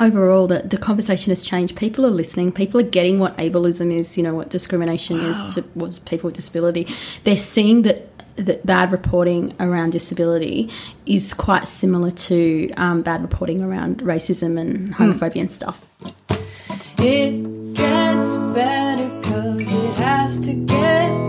overall the, the conversation has changed. People are listening. People are getting what ableism is you know what discrimination Wow. is towards people with disability. They're seeing that that bad reporting around disability is quite similar to um, bad reporting around racism and homophobia and stuff. It gets better cause it has to get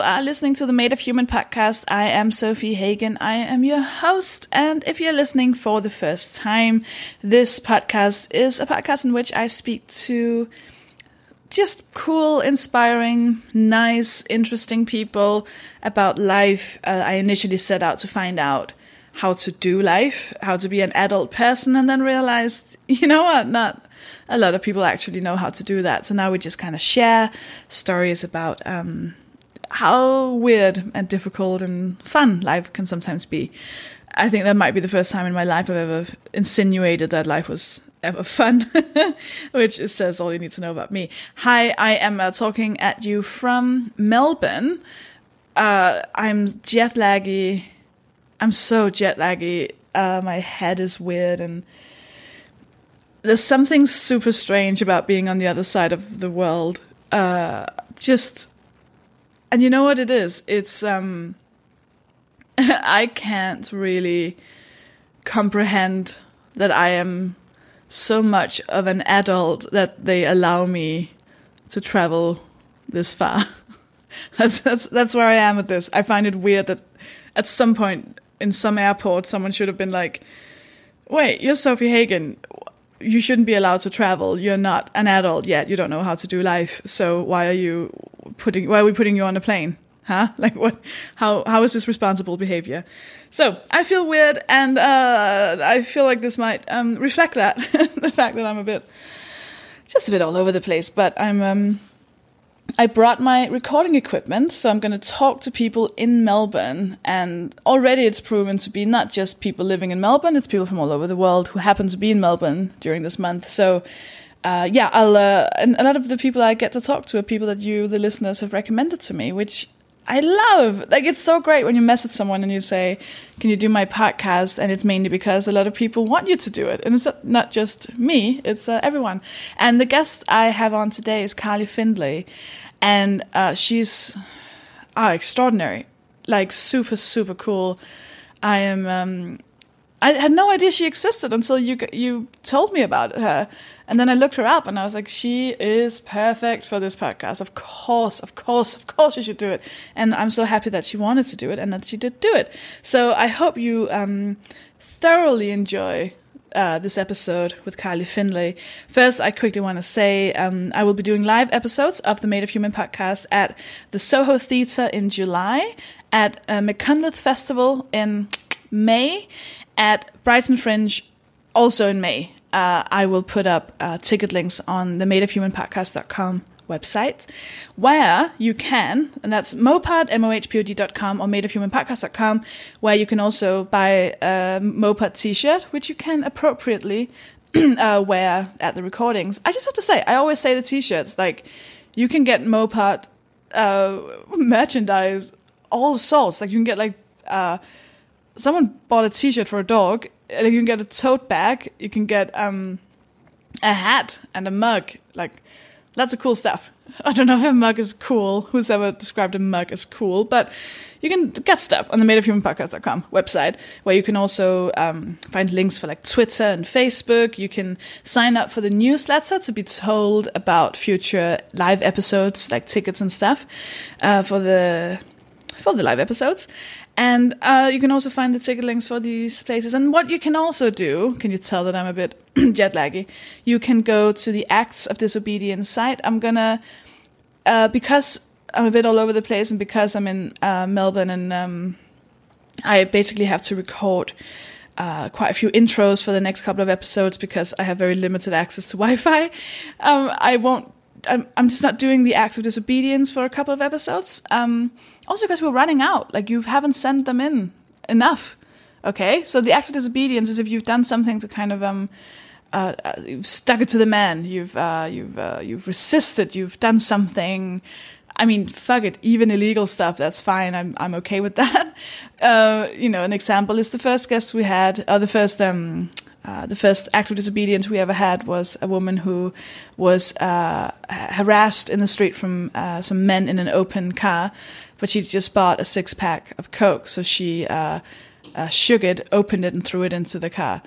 You are listening to the Made of Human podcast. I am Sofie Hagen. I am your host. And if you're listening for the first time, this podcast is a podcast in which I speak to just cool, inspiring, nice, interesting people about life. Uh, I initially set out to find out how to do life, how to be an adult person, and then realized, you know what, not a lot of people actually know how to do that. So now we just kind of share stories about um, how weird and difficult and fun life can sometimes be. I think that might be the first time in my life I've ever insinuated that life was ever fun, which says all you need to know about me. Hi, I am uh, talking at you from Melbourne. Uh, I'm jet laggy. I'm so jet laggy. Uh, my head is weird and there's something super strange about being on the other side of the world. Uh, just, and you know what it is? It's, um, I can't really comprehend that I am so much of an adult that they allow me to travel this far. that's that's that's where I am with this. I find it weird that at some point in some airport someone should have been like, "Wait, you're Sofie Hagen. You shouldn't be allowed to travel. You're not an adult yet. You don't know how to do life. So why are you putting why are we putting you on a plane?" Huh? Like what? How how is this responsible behavior? So I feel weird, and uh, I feel like this might um, reflect that the fact that I'm a bit, just a bit all over the place. But I'm um, I brought my recording equipment, so I'm going to talk to people in Melbourne. And already it's proven to be not just people living in Melbourne, it's people from all over the world who happen to be in Melbourne during this month. So, uh, yeah, I'll, uh, and a lot of the people I get to talk to are people that you, the listeners, have recommended to me, which I love. Like, it's so great when you message someone and you say, Can you do my podcast? And it's mainly because a lot of people want you to do it. And it's not just me, it's uh, everyone. And the guest I have on today is Carly Findlay. And uh, she's uh, extraordinary, like super, super cool. I am. Um, I had no idea she existed until you you told me about her, and then I looked her up, and I was like, she is perfect for this podcast. Of course, of course, of course, she should do it. And I'm so happy that she wanted to do it and that she did do it. So I hope you um, thoroughly enjoy uh, this episode with Carly Findlay. First, I quickly want to say um, I will be doing live episodes of the Made of Human podcast at the Soho Theatre in July, at uh, Festival in May, at Brighton Fringe also in May. Uh, I will put up uh, ticket links on the madeofhumanpodcast.com website where you can, and that's mohpod, M-O-H-P-O-D.com or madeofhumanpodcast.com, where you can also buy a Mohpod t-shirt, which you can appropriately uh, wear at the recordings. I just have to say, I always say the t-shirts, like, you can get Mohpod uh, merchandise all sorts. Like, you can get, like, uh, someone bought a t-shirt for a dog. Like, you can get a tote bag. You can get um, a hat and a mug. Like, lots of cool stuff. I don't know if a mug is cool. Who's ever described a mug as cool? But you can get stuff on the madeofhumanpodcast.com website, where you can also um, find links for like Twitter and Facebook. You can sign up for the newsletter to be told about future live episodes, like tickets and stuff, uh, for the for the live episodes. And uh, you can also find the ticket links for these places. And what you can also do, can you tell that I'm a bit jet laggy? You can go to the Acts of Disobedience site. I'm gonna, uh, because I'm a bit all over the place and because I'm in uh, Melbourne and um, I basically have to record uh, quite a few intros for the next couple of episodes because I have very limited access to Wi-Fi. Um, I won't. I'm, I'm just not doing the acts of disobedience for a couple of episodes. Um, also, because we're running out. Like you haven't sent them in enough. Okay, so the act of disobedience is if you've done something to kind of um, uh, uh, you've stuck it to the man. You've uh, you've uh, you've resisted. You've done something. I mean, fuck it, even illegal stuff, that's fine. I'm I'm okay with that. Uh, you know, an example is the first guest we had, or the first um, uh, the first act of disobedience we ever had was a woman who was uh, harassed in the street from uh, some men in an open car, but she just bought a six pack of coke, so she uh, uh, it, opened it, and threw it into the car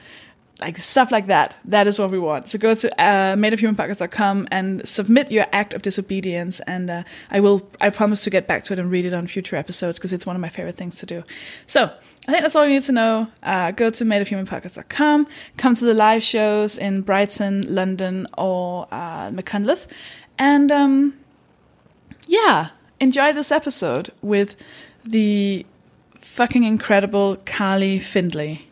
like stuff like that. That is what we want. So go to uh, madeofhumanpodcast.com and submit your act of disobedience, and uh, I will. I promise to get back to it and read it on future episodes because it's one of my favorite things to do. So I think that's all you need to know. Uh, go to madeofhumanpodcast.com. Come to the live shows in Brighton, London, or uh, Machynlleth, and um, yeah, enjoy this episode with the fucking incredible Carly Findlay.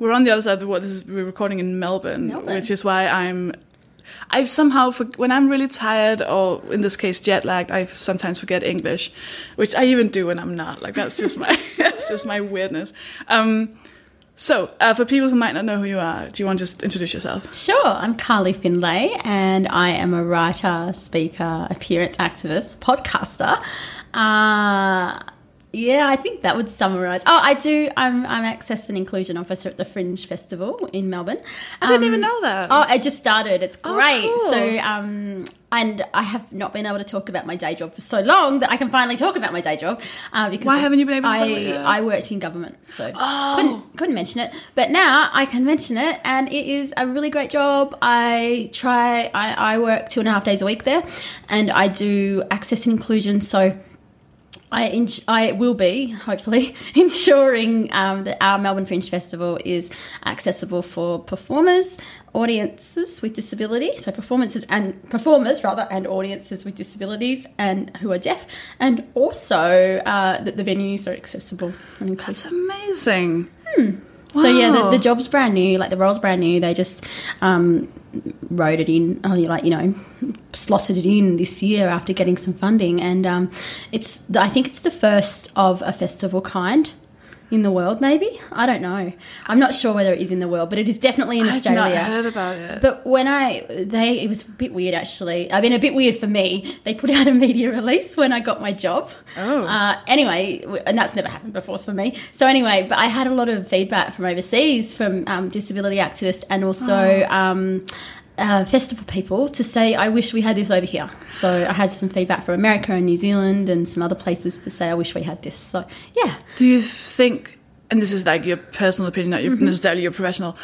We're on the other side of the world. This is we're recording in Melbourne, Melbourne. which is why I'm. I've somehow when I'm really tired, or in this case jet lagged, I sometimes forget English, which I even do when I'm not. Like that's just my that's just my weirdness. Um, so uh, for people who might not know who you are, do you want to just introduce yourself? Sure, I'm Carly Findlay, and I am a writer, speaker, appearance activist, podcaster. Uh, yeah, I think that would summarise. Oh, I do. I'm I'm access and inclusion officer at the Fringe Festival in Melbourne. I didn't even know that. Oh, I just started. It's Oh, great. cool. So, um, and I have not been able to talk about my day job for so long that I can finally talk about my day job. Uh, because Why haven't you been able to I, talk about it? I worked in government, so Oh. couldn't couldn't mention it. But now I can mention it, and it is a really great job. I try. I, I work two and a half days a week there, and I do access and inclusion. So. I, ins- I will be, hopefully, ensuring um, that our Melbourne Fringe Festival is accessible for performers, audiences with disability, so performances and performers rather, and audiences with disabilities and who are deaf, and also uh, that the venues are accessible and inclusive. That's amazing. So yeah, the, the job's brand new, like the role's brand new. They just um, wrote it in, you like you know, slotted it in this year after getting some funding, and um, it's I think it's the first of a festival kind in the world. Maybe I don't know. I'm not sure whether it is in the world, but it is definitely in I've Australia. not heard about it. But when I they it was a bit weird actually. I mean a bit weird for me. They put out a media release when I got my job. Oh. Uh, anyway, and that's never happened before for me. So anyway, but I had a lot of feedback from overseas from um, disability activists and also. Oh. Um, uh, festival people to say, I wish we had this over here. So I had some feedback from America and New Zealand and some other places to say, I wish we had this. So yeah, Do you think, and this is like your personal opinion, not your, Mm-hmm. necessarily your professional,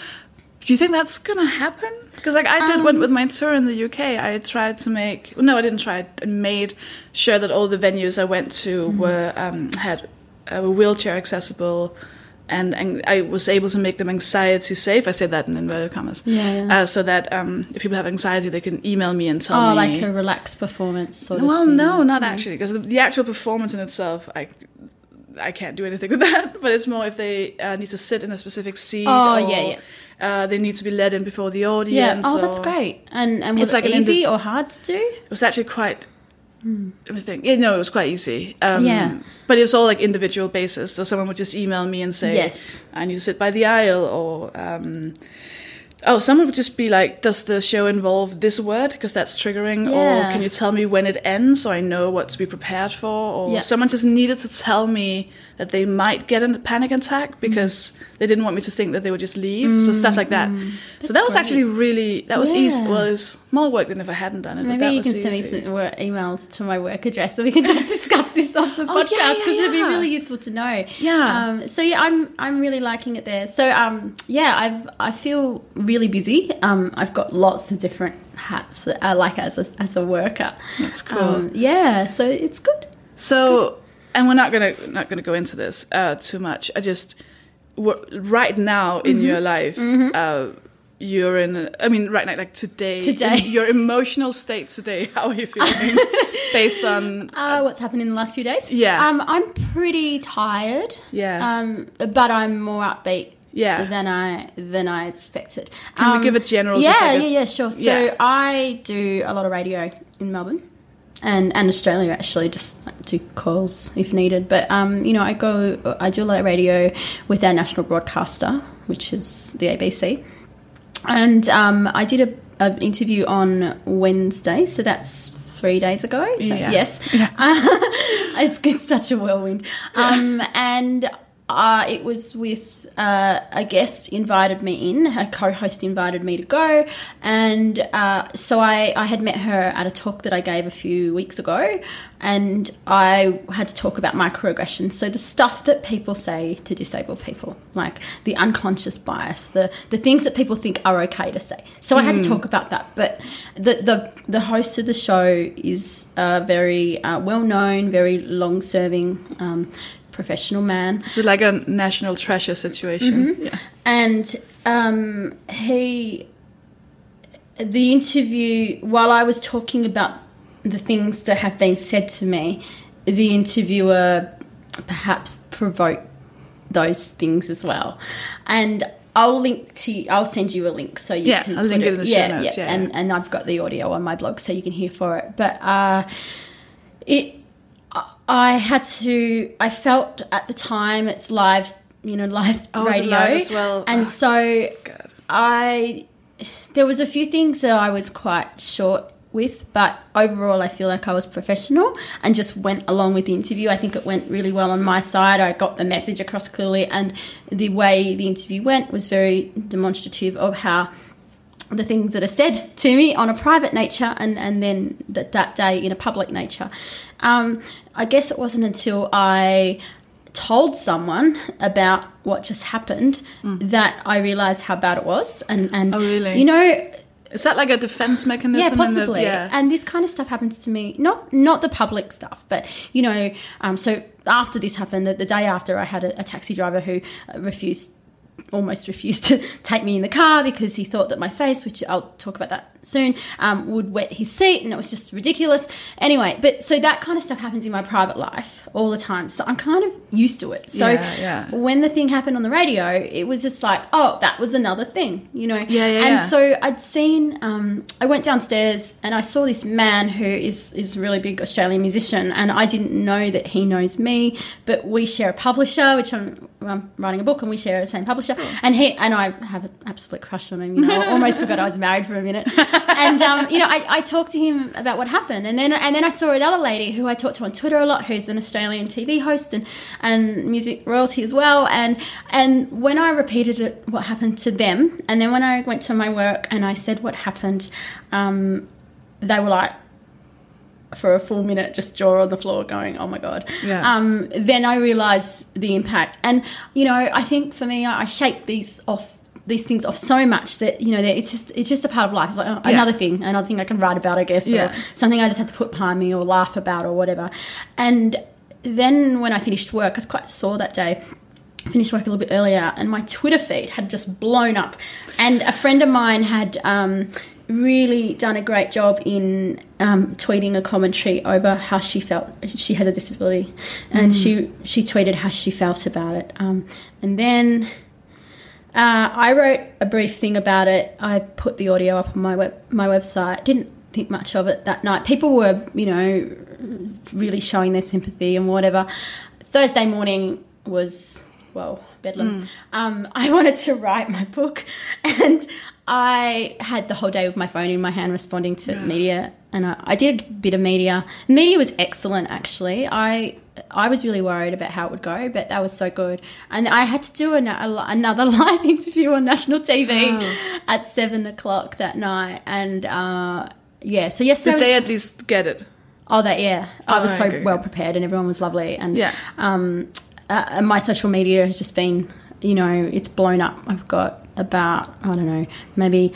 do you think that's gonna happen? Because like I did Um, when, with my tour in the UK, I tried to make no, I didn't try. I made sure that all the venues I went to Mm-hmm. were um, had uh, were wheelchair accessible. And, and I was able to make them anxiety safe. I say that in inverted commas. Yeah, yeah. Uh, so that um, if people have anxiety, they can email me and tell oh, me. Oh, like a relaxed performance sort of. Well, thing. no, not actually, because the, the actual performance in itself, I I can't do anything with that. But it's more if they uh, need to sit in a specific seat. Oh, or, yeah, yeah. Uh, they need to be led in before the audience. Yeah. Oh, that's great. And and was It's like easy or hard to do? It was actually quite. Me think. Yeah, no, it was quite easy. Um, Yeah. But it was all like individual basis. So someone would just email me and say, Yes. I need to sit by the aisle, or um, oh, someone would just be like, does the show involve this word because that's triggering, or can you tell me when it ends so I know what to be prepared for, or Yeah. someone just needed to tell me that they might get a panic attack because they didn't want me to think that they would just leave. so stuff like that. so Mm. That's that was great. actually really that was easy. Well, it was more work than if I hadn't done it. Maybe you can send me some emails to my work address so we can discuss this off the Oh, yeah, podcast yeah, because it'd be really useful to know. Yeah. Um, so yeah, I'm I'm really liking it there. So um, yeah, I've I feel really busy. Um, I've got lots of different hats that I like as a as a worker. That's cool. Um, yeah, so it's good. So, and we're not gonna not gonna go into this uh, too much. I just right now in Mm-hmm. your life, uh, you're in. A, I mean, right now, like today, Today. your emotional state today. How are you feeling? based on Uh, what's happened in the last few days? Yeah. Um, I'm pretty tired. Yeah. Um, but I'm more upbeat. Yeah. Than I than I expected. Can we Um, give a general? Yeah, like a- yeah, yeah, sure. So Yeah. I do a lot of radio in Melbourne. And, and Australia actually just like, do calls if needed, but um, you know I go I do a lot of radio with our national broadcaster, which is the ABC, and um, I did a, an interview on Wednesday, so that's three days ago. So, Yeah. Yes, it's, it's such a whirlwind. Um, and uh, it was with uh, a guest invited me in, a co-host invited me to go, and uh, so I, I had met her at a talk that I gave a few weeks ago, and I had to talk about microaggressions. So the stuff that people say to disabled people, like the unconscious bias, the the things that people think are okay to say. So I had to talk about that. But the the the host of the show is a very uh, well known, very long serving. Um, professional man So like a national treasure situation. Yeah. and um, he the interview while i was talking about the things that have been said to me the interviewer perhaps provoked those things as well and I'll link to. I'll send you a link so you Yeah, can. I'll link it in the show yeah, notes, yeah, and yeah. and I've got the audio on my blog so you can hear for it. But uh, it I had to. I felt at the time it's live, you know, live Oh, radio as well? and Ah, so God. I there was a few things that I was quite short with, but overall I feel like I was professional and just went along with the interview. I think it went really well on my side. I got the message across clearly and the way the interview went was very demonstrative of how the things that are said to me on a private nature and, and then that, that day in a public nature. Um, I guess it wasn't until I told someone about what just happened that I realized how bad it was. And, and Mm. Oh, really? you know, Is that like a defense mechanism? yeah, in the- possibly. yeah. And this kind of stuff happens to me. Not not the public stuff, but you know. Um, so after this happened, the, the day after, I had a, a taxi driver who uh, refused, almost refused to take me in the car because he thought that my face, which I'll talk about that soon, um, would wet his seat, and it was just ridiculous. Anyway, but so that kind of stuff happens in my private life all the time. So I'm kind of used to it. So Yeah, yeah. when the thing happened on the radio, it was just like, oh, that was another thing, you know. Yeah, yeah, And so I'd seen. Um, I went downstairs and I saw this man who is is really big Australian musician, and I didn't know that he knows me, but we share a publisher, which I'm, I'm writing a book, and we share the same publisher, and he and I have an absolute crush on him. You know, I almost forgot I was married for a minute, and um, you know, I, I talked to him about what happened, and then and then I saw another lady who I talked to on Twitter a lot, who's an Australian TV host and and music royalty as well, and and when I repeated it, what happened to them, and then when I went to my work and I said what happened, um, they were like. For a full minute, just jaw on the floor, going, "Oh my god!" Yeah. Um, then I realised the impact, and you know, I think for me, I, I shake these off, these things off so much that you know, it's just it's just a part of life. It's like oh, Yeah. another thing, another thing I can write about, I guess, Yeah. or something I just had to put behind me or laugh about or whatever. And then when I finished work, I was quite sore that day. I finished work a little bit earlier, and my Twitter feed had just blown up. And a friend of mine had um, really done a great job in um, tweeting a commentary over how she felt. She has a disability, and she she tweeted how she felt about it. Um, and then uh, I wrote a brief thing about it. I put the audio up on my web my website. Didn't think much of it that night. People were, you know, really showing their sympathy and whatever. Thursday morning was well bedlam. Um, I wanted to write my book, and I had the whole day with my phone in my hand responding to media, and I, I did a bit of media. Media was excellent, actually. I I was really worried about how it would go, but that was so good. And I had to do an, a, another live interview on national TV at seven o'clock that night, and uh, yeah. So yesterday, Did they at least get it? Oh, that yeah. I Oh, was so okay, well prepared, and everyone was lovely. And Yeah. um, uh, and my social media has just been, you know, it's blown up. I've got about I don't know, maybe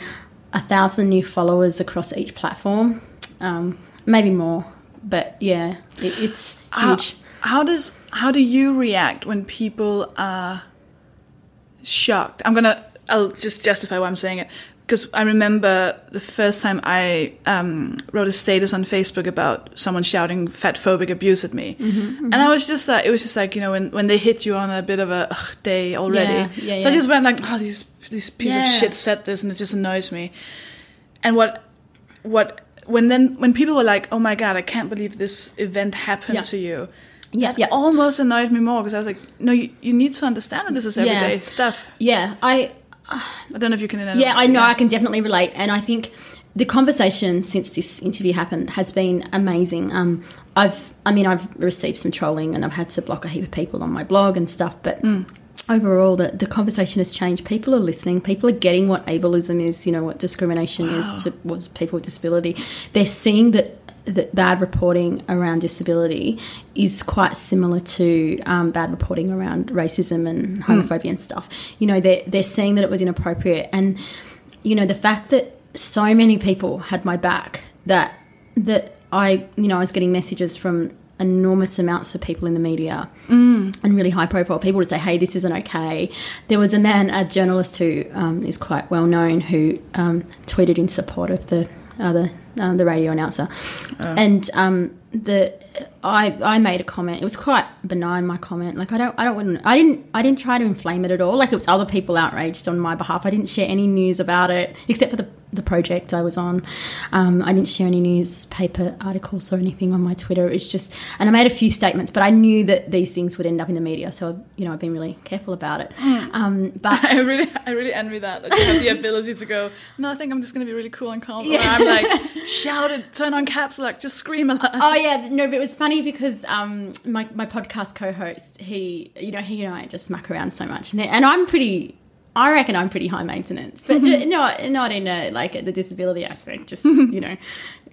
a thousand new followers across each platform, um, maybe more. But yeah, it, it's How, huge. how does how do you react when people are shocked? I'm gonna I'll just justify why I'm saying it because I remember the first time I um, wrote a status on Facebook about someone shouting fat phobic abuse at me, Mm-hmm, and I was just like, it was just like you know when when they hit you on a bit of a ugh, day already, Yeah, yeah, so I just went like, oh these these piece Yeah. of shit said this and it just annoys me, and what what when then when people were like, oh my god, I can't believe this event happened Yeah. to you. Yeah, yeah. almost annoyed me more because I was like, no, you, you need to understand that this is Yeah. everyday stuff. Yeah, I I don't know if you can. yeah, I know I can definitely relate, and I think the conversation since this interview happened has been amazing. Um, I've, I mean, I've received some trolling and I've had to block a heap of people on my blog and stuff, but overall, the, the conversation has changed. People are listening. People are getting what ableism is, you know, what discrimination is towards people with disability. They're seeing that that bad reporting around disability is quite similar to um, bad reporting around racism and homophobia and stuff. You know, they're, they're seeing that it was inappropriate. And, you know, the fact that so many people had my back that, that I, you know, I was getting messages from enormous amounts of people in the media and really high profile people to say, hey, this isn't okay. There was a man, a journalist who um, is quite well known, who um, tweeted in support of the uh, the, the radio announcer, and um, the I I made a comment. It was quite benign. My comment, like I don't I don't wouldn't I didn't I didn't try to inflame it at all. Like it was other people outraged on my behalf. I didn't share any news about it except for the the project I was on. Um, I didn't share any newspaper articles or anything on my Twitter. It was just, and I made a few statements, but I knew that these things would end up in the media, so you know I've been really careful about it. Um, but I really, I really envy that. That you have the ability to go. No, I think I'm just going to be really cool and calm. Or I'm like shout it, turn on caps lock, just scream a lot. Oh yeah, no, but it was funny because um, my my podcast co-host, he, you know, he and I just muck around so much, and, and I'm pretty. I reckon I'm pretty high maintenance, but ju- not not in a like the disability aspect. Just you know,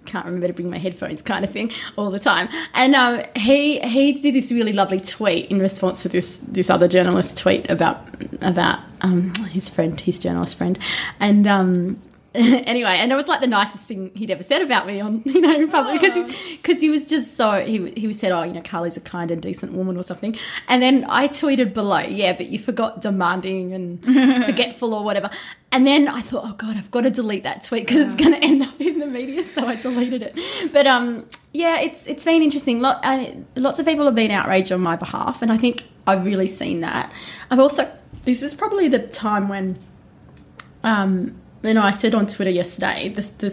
can't remember to bring my headphones kind of thing all the time. And um, he he did this really lovely tweet in response to this this other journalist tweet about about um, his friend, his journalist friend, and um, anyway, and it was like the nicest thing he'd ever said about me on you know public because he's because he was just so he he said oh you know Carly's a kind and decent woman or something, and then I tweeted below yeah but you forgot demanding and forgetful or whatever, and then I thought oh god I've got to delete that tweet because it's going to end up in the media so I deleted it, but um yeah it's it's been interesting. Lot, I, lots of people have been outraged on my behalf and I think I've really seen that. I've also this is probably the time when um, you know, I said on Twitter yesterday, the, the,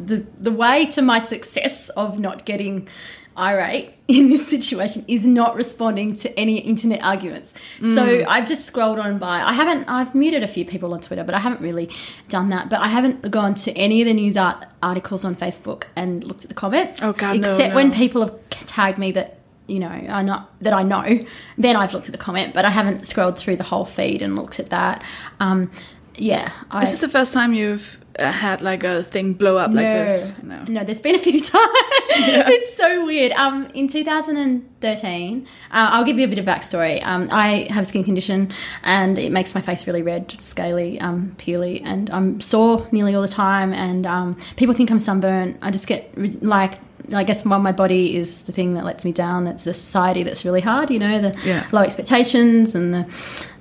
the, the way to my success of not getting irate in this situation is not responding to any internet arguments. So I've just scrolled on by. I haven't, I've muted a few people on Twitter, but I haven't really done that. But I haven't gone to any of the news art- articles on Facebook and looked at the comments. Oh, God, no, Except no. when people have tagged me that you know, I not that I know, then I've looked at the comment, but I haven't scrolled through the whole feed and looked at that. Um, yeah, I, Is this the first time you've uh, had like a thing blow up like this? no, no, there's been a few times. it's so weird. Um, in 2013, uh, I'll give you a bit of backstory. Um, I have a skin condition, and it makes my face really red, scaly, um, peely, and I'm sore nearly all the time. And um, people think I'm sunburnt. I just get like. I guess well, my body is the thing that lets me down. It's the society that's really hard, you know, the Yeah. low expectations and the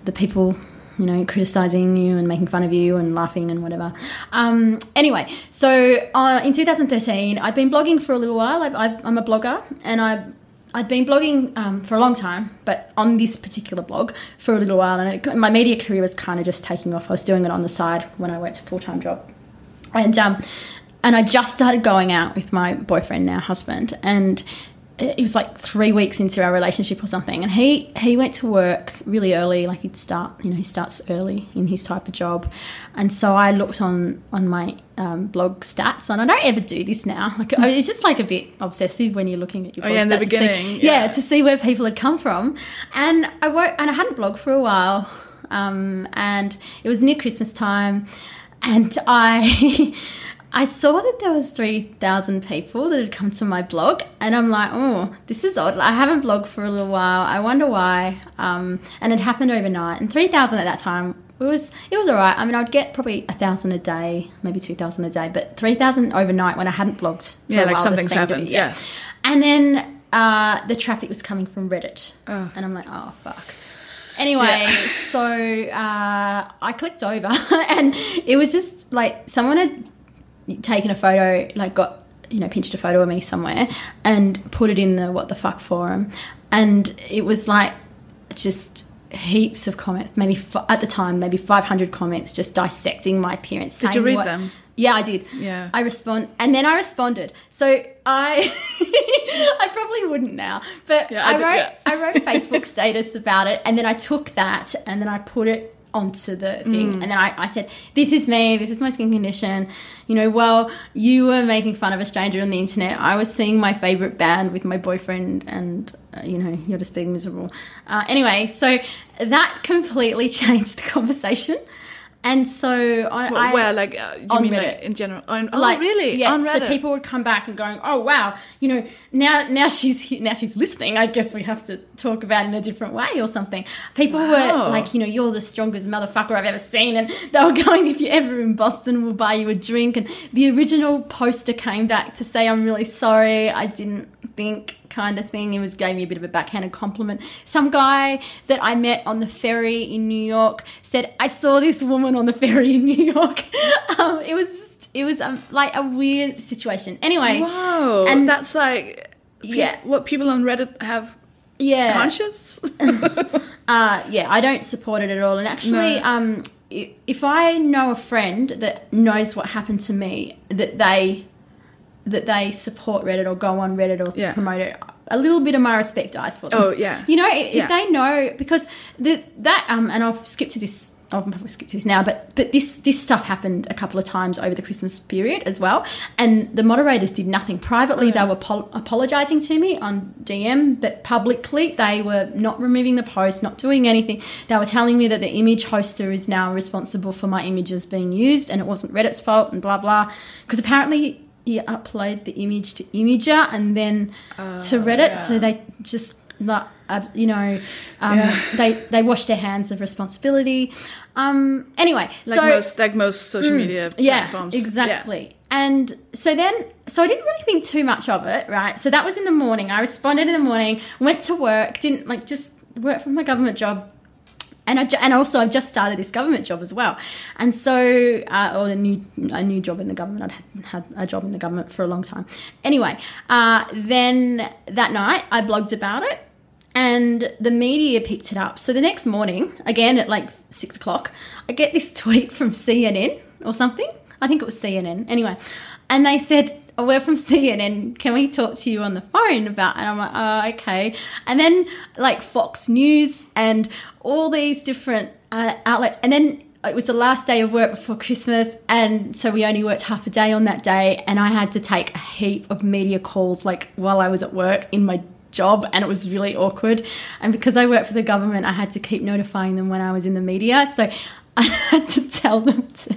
the people you know criticizing you and making fun of you and laughing and whatever. Um, anyway so uh, in 2013 i'd been blogging for a little while. I, i'm a blogger and i I'd been blogging um, for a long time, but on this particular blog for a little while, and it, my media career was kind of just taking off. I was doing it on the side when I worked a full time job, and um, and I just started going out with my boyfriend, now husband, and it was like three weeks into our relationship or something, and he he went to work really early, like he'd start, you know, he starts early in his type of job, and so I looked on on my um, blog stats, and I don't ever do this now. Like I- it's just like a bit obsessive when you're looking at your Oh, blog yeah, in the stats to see- beginning, yeah, yeah. to see where people had come from, and I wrote, and I hadn't blogged for a while, um, and it was near Christmas time, and I. I saw that there was 3,000 people that had come to my blog and I'm like, oh, this is odd. I haven't blogged for a little while. I wonder why. Um, and it happened overnight. And 3,000 at that time, it was it was all right. I mean, I'd get probably a 1,000 a day, maybe 2,000 a day, but 3,000 overnight when I hadn't blogged for Yeah, like while something's happened, be- yeah. And then uh, the traffic was coming from Reddit. Oh. And I'm like, oh, fuck. Anyway, so uh, I clicked over and it was just like someone had taken a photo, like got you know pinched a photo of me somewhere and put it in the what the fuck forum, and it was like just heaps of comments. Maybe f- at the time, maybe five hundred comments just dissecting my appearance. Did you read what- them? Yeah, I did. Yeah. I respond, and then I responded. So I, I probably wouldn't now, but Yeah, I I, did- wrote, yeah. I wrote a Facebook status about it, and then I took that and then I put it onto the thing. And then I, I said, This is me, this is my skin condition. You know, well, you were making fun of a stranger on the internet. I was seeing my favorite band with my boyfriend, and, uh, you know, you're just being miserable. Uh, anyway, so that completely changed the conversation. And so I, Well, I where, like, uh, you mean Reddit. like in general? On, oh, like really? Yeah. So people would come back and going, "Oh wow, you know, now now she's he- now she's listening. I guess we have to talk about it in a different way or something." People were like, "You know, you're the strongest motherfucker I've ever seen," and they were going, "If you're ever in Boston, we'll buy you a drink." And the original poster came back to say, "I'm really sorry. I didn't think." Kind of thing. It was gave me a bit of a backhanded compliment. Some guy that I met on the ferry in New York said, "I saw this woman on the ferry in New York." um, it was it was um, like a weird situation. Anyway, Wow. And- that's like. Yeah. What people on Reddit have yeah, conscience? uh, yeah, I don't support it at all. And actually, No. um, if I know a friend that knows what happened to me, that they that they support Reddit or go on Reddit or Yeah. promote it, a little bit of my respect dies for them. Oh, yeah. you know, if Yeah. they know because the that um, and I'll skip to this. I'll probably skip to this now, but but this this stuff happened a couple of times over the Christmas period as well, and the moderators did nothing privately. They were pol- apologizing to me on DM, but publicly they were not removing the post, not doing anything. They were telling me that the image hoster is now responsible for my images being used, and it wasn't Reddit's fault, and blah blah. Because apparently you upload the image to Imgur and then to Reddit, so they just like uh, you know um, Yeah. they they wash their hands of responsibility. Um, anyway, like so most like most social media yeah, platforms. exactly. And so then, so I didn't really think too much of it, right? So that was in the morning. I responded in the morning, went to work, didn't like just work for my government job. And I, and also I've just started this government job as well, and so uh, or a new a new job in the government. I'd had, a job in the government for a long time. Anyway, uh, then that night I blogged about it, and the media picked it up. So the next morning, again at like six o'clock, I get this tweet from CNN or something. I think it was CNN. Anyway, and they said, "We're from CNN. Can we talk to you on the phone about?" And I'm like, "Oh, okay." And then like Fox News and all these different uh, outlets, and then it was the last day of work before Christmas, and so we only worked half a day on that day, and I had to take a heap of media calls like while I was at work in my job and it was really awkward and because I work for the government I had to keep notifying them when I was in the media so I had to tell them to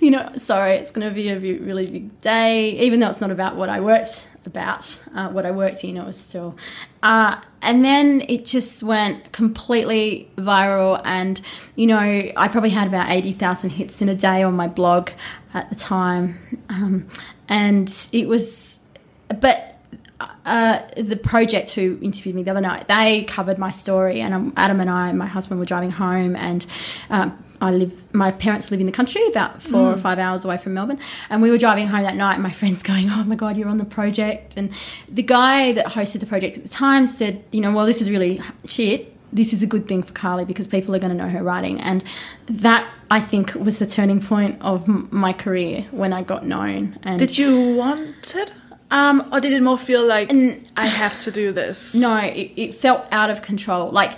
you know sorry it's going to be a really big day. Even though it's not about what I worked about uh, what I worked in it was still uh, and then it just went completely viral. And you know I probably had about 80,000 hits in a day on my blog at the time. Um, and it was but uh, the project who interviewed me the other night, they covered my story, and um, Adam and I, my husband, were driving home, and um, I live. My parents live in the country, about four or five hours away from Melbourne, and we were driving home that night. And my friends going, "Oh my god, you're on the project!" And the guy that hosted the project at the time said, "You know, well, this is really shit." This is a good thing for Carly because people are going to know her writing, and that I think was the turning point of m- my career when I got known. And Did you want it? um, Or did it more feel like I have to do this? No, it, it felt out of control. Like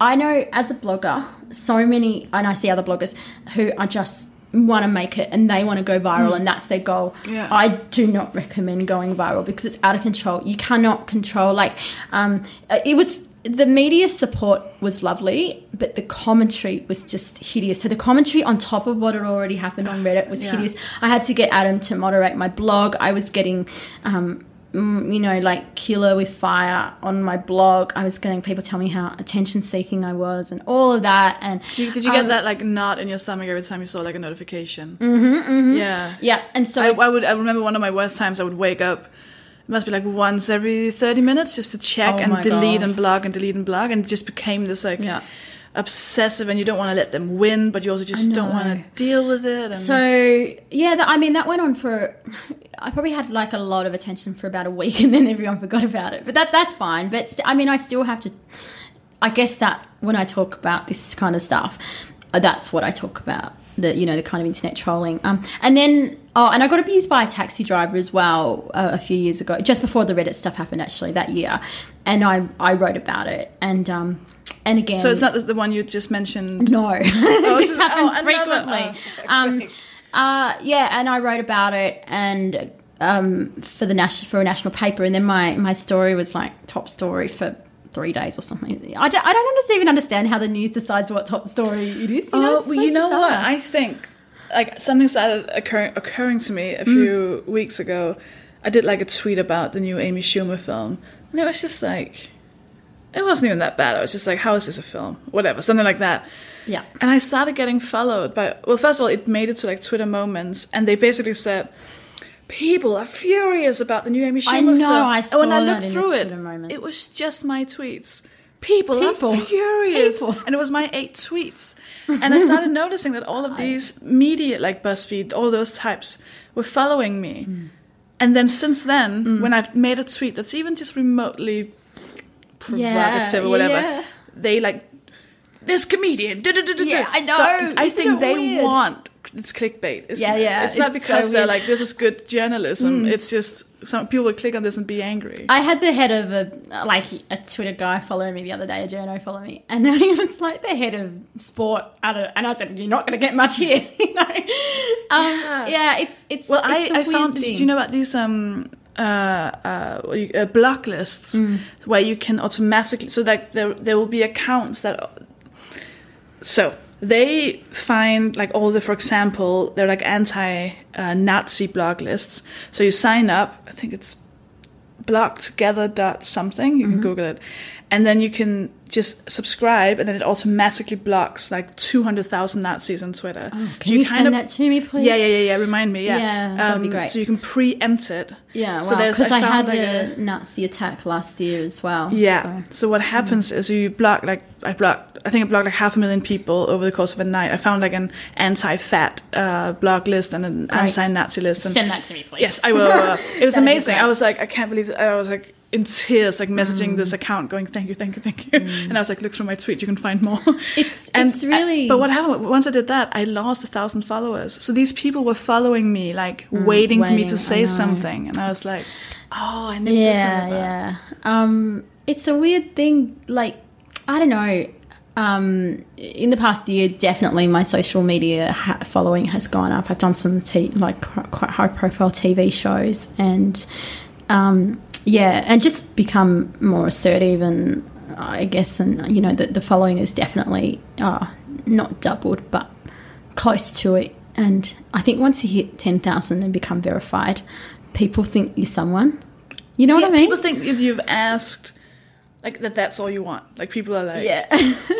I know as a blogger, so many, and I see other bloggers who are just want to make it and they want to go viral and that's their goal. Yeah. I do not recommend going viral because it's out of control. You cannot control like um it was the media support was lovely, but the commentary was just hideous. So the commentary on top of what had already happened on Reddit was Yeah. hideous. I had to get Adam to moderate my blog. I was getting um mm, you know, like killer with fire on my blog. I was getting people tell me how attention seeking I was and all of that. And Did you, did you um, get that like knot in your stomach every time you saw like a notification? Mm-hmm, Yeah. Yeah, and so I, I would. I remember one of my worst times. I would wake up. It must be like once every thirty minutes just to check Oh and delete God. and blog and delete and blog, and it just became this like Yeah. Obsessive. And you don't want to let them win, but you also just don't want to deal with it. And So yeah, that, I mean that went on for. I probably had like a lot of attention for about a week, and then everyone forgot about it. But that that's fine. But st- I mean, I still have to. I guess that when I talk about this kind of stuff, uh, that's what I talk about. The you know the kind of internet trolling. Um, and then oh, and I got abused by a taxi driver as well uh, a few years ago, just before the Reddit stuff happened actually that year, and I I wrote about it and um and again, So it's not the- one you just mentioned. no, this just- happens oh, frequently. oh, um, uh, yeah, and I wrote about it and um, for the national for a national paper, and then my my story was like top story for three days or something. I don't, I don't understand, even understand how the news decides what top story it is. You know, Oh, it's well, so you know what? I think like something started occurring occurring to me Mm. a few weeks ago. I did like a tweet about the new Amy Schumer film, and it was just like, it wasn't even that bad. I was just like, how is this a film? Whatever, something like that. yeah. And I started getting followed by, well, first of all, it made it to like Twitter moments, and they basically said, people are furious about the new Amy Schumer I know, film. I and when saw I looked in through it, moments. it was just my tweets. People, People. are furious. People. And it was my eight tweets. And I started noticing that all of these media, like BuzzFeed, all those types, were following me. Mm. And then since then, when I've made a tweet that's even just remotely provocative or whatever, yeah. they like this comedian. da, da, da, da, da. Yeah, I know. So I Isn't think they weird? want it's clickbait. Isn't Yeah, yeah, It's not because so they're. Mm. like this is good journalism. It's just some people will click on this and be angry. I had the head of a like a Twitter guy follow me the other day, a journo follow me, and he was like the head of sport. I don't, and I said, "You're not going to get much here." you know? um, Yeah. yeah. it's it's well, it's a I, I found. thing. Did you know about these um uh, uh, uh block lists Mm. where you can automatically so that there there will be accounts that so they find like all the for example they're like anti uh, Nazi blog lists. So you sign up. I think it's blocktogether dot something. You Mm-hmm. can Google it, and then you can just subscribe, and then it automatically blocks like two hundred thousand Nazis on Twitter. Oh, So Can you, kind send of- that to me, please? yeah, yeah, yeah, yeah. Remind me. Yeah, Um, Yeah, that'd be great. So you can preempt it. Yeah, So well, there's- because I, found, had like, a Nazi attack last year as well. Yeah. so- So, what happens is you block like I blocked. I think I blocked like half a million people over the course of a night. I found like an anti-fat uh, blog list and an Great. anti-Nazi list. And Send that to me, please. Yes, I will. Uh, it was amazing. I was like, I can't believe. It. I was like in tears, like messaging Mm. this account, going, "Thank you, thank you, thank you." And I was like, "Look through my tweet. You can find more." It's- and, it's really- But what happened once I did that? I lost a thousand followers. So these people were following me, like waiting, for me Mm, to say something, and I was like, "Oh, I nipped this yeah, yeah. Um, it's a weird thing. Like, I don't know. Um, in the past year, definitely my social media ha- following has gone up. I've done some t- like quite high profile TV shows, and um, yeah, and just become more assertive and I guess, and you know, the, the following is definitely uh, not doubled, but close to it. And I think once you hit ten thousand and become verified, people think you're someone. You know Yeah, what I mean? People think if you've asked, like that, that's all you want. Like people are like, yeah.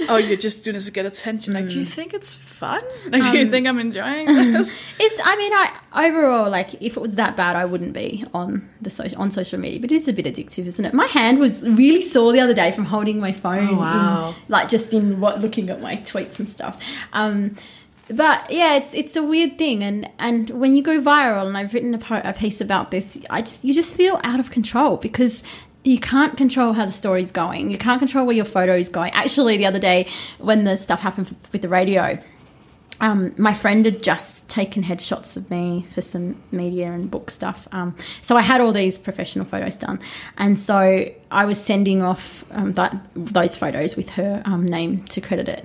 oh, you're just doing this to get attention. Like, do Mm. you think it's fun? Like, do you Um, think I'm enjoying this? It's. I mean, I overall like if it was that bad, I wouldn't be on the social on social media. But it's a bit addictive, isn't it? My hand was really sore the other day from holding my phone. Oh, wow. in- like just in what looking at my tweets and stuff. Um, but yeah, it's it's a weird thing, and and when you go viral, and I've written a, po- a piece about this, I just you just feel out of control because you can't control how the story's going. You can't control where your photo is going. Actually, the other day when the stuff happened with the radio, um, my friend had just taken headshots of me for some media and book stuff. Um, so I had all these professional photos done, and so I was sending off um, that, those photos with her um, name to credit it.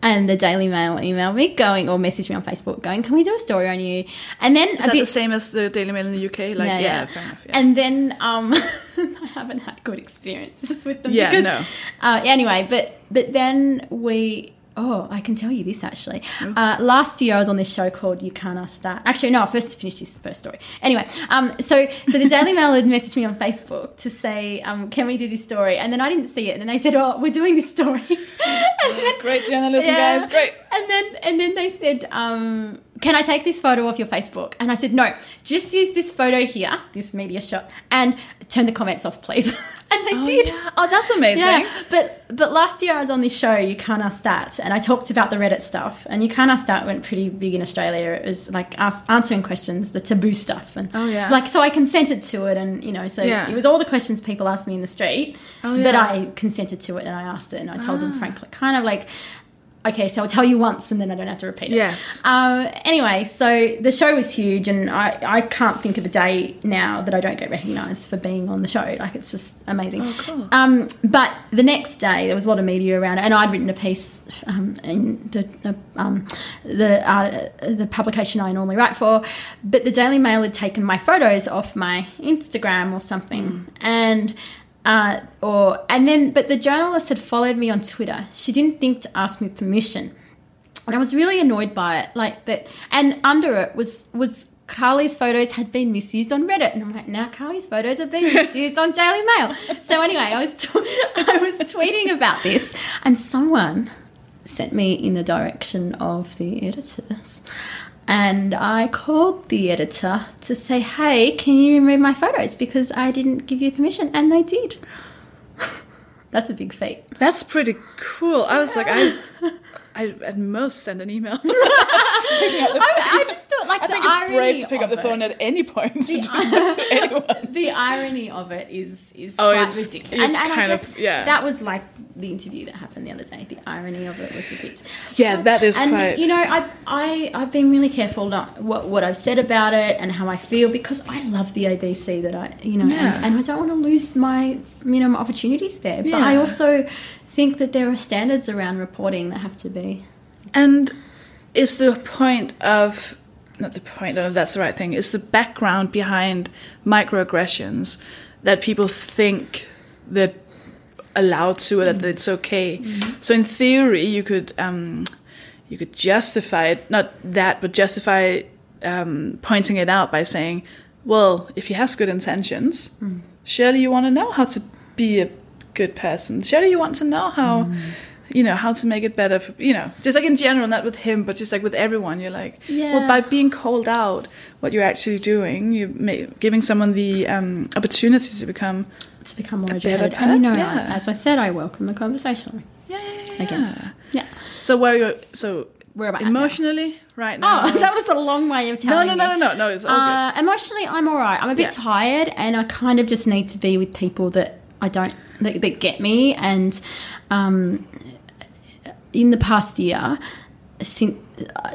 And the Daily Mail emailed me going or messaged me on Facebook going, "Can we do a story on you?" And then Is that the same as the Daily Mail in the UK? Like, yeah, fair enough. Yeah. and then um, I haven't had good experiences with them. Yeah, because, no. Uh, anyway, but but then we. Oh, I can tell you this actually. Uh, last year I was on this show called You Can't Ask That. Actually, no, I first finished this first story. Anyway, um, so so the Daily Mail had messaged me on Facebook to say, um, "Can we do this story?" And then I didn't see it, and then they said, "Oh, we're doing this story." then, Great journalism, Yeah. guys. Great. And then and then they said, um, "Can I take this photo off your Facebook?" And I said, "No, just use this photo here, this media shot, and turn the comments off, please." and they Oh, did. yeah. oh, that's amazing. Yeah, but but last year I was on this show, You Can't Ask That, and I talked about the Reddit stuff. And You Can't Ask That went pretty big in Australia. It was like ask, answering questions, the taboo stuff, and Oh, yeah. like so I consented to it, and you know, so Yeah. it was all the questions people asked me in the street, Oh, but. I consented to it and I asked it, and I told them Ah. frankly, kind of like. Okay, so I'll tell you once and then I don't have to repeat it. Yes. Uh, anyway, so the show was huge, and I, I can't think of a day now that I don't get recognised for being on the show. Like, it's just amazing. Oh, cool. Um, but the next day, there was a lot of media around it, and I'd written a piece um, in the the, um, the, uh, the publication I normally write for. But the Daily Mail had taken my photos off my Instagram or something, and uh, or and then but the journalist had followed me on Twitter. She didn't think to ask me permission, and I was really annoyed by it. Like that, and under it was was. Carly's photos had been misused on Reddit, and I'm like, now Carly's photos have been misused on Daily Mail. So anyway, I was t- I was tweeting about this, and someone sent me in the direction of the editors. And I called the editor to say, hey, can you remove my photos because I didn't give you permission? And they did. That's a big feat. That's pretty cool. I was like, I, I at most send an email. I, I just thought, like, I the think it's irony brave to pick up the phone it- at any point to The- that to anyone. the irony of it is is Oh, quite it's- ridiculous. it's and, and I kind of- guess yeah. that was like the interview that happened the other day. The irony of it was a bit. Yeah, that is and quite. you know, I I I've been really careful not what what I've said about it and how I feel because I love the ABC that I you know Yeah. and, and I don't want to lose my you know my opportunities there. But I also think that there are standards around reporting that have to be. And is the point of not the point, I don't know if that's the right thing, is the background behind microaggressions that people think they're allowed to or that it's okay. So in theory you could um, you could justify it not that but justify um, pointing it out by saying, Well, if he has good intentions, surely you want to know how to be a good person. Surely you want to know how you know how to make it better for you know just like in general not with him but just like with everyone you're like well by being called out what you're actually doing you're giving someone the um, opportunity to become To become more better educated, and you know, person, yeah. as I said, I welcome the conversation. yeah, yeah, yeah, Again. yeah. Yeah. so where you're so Where am I now? emotionally right now Oh, that was a long way of no telling no me. no no no no it's all Uh, emotionally, I'm all right. I'm a bit Yeah. tired, and I kind of just need to be with people that I don't that, that get me. And um, in the past year, since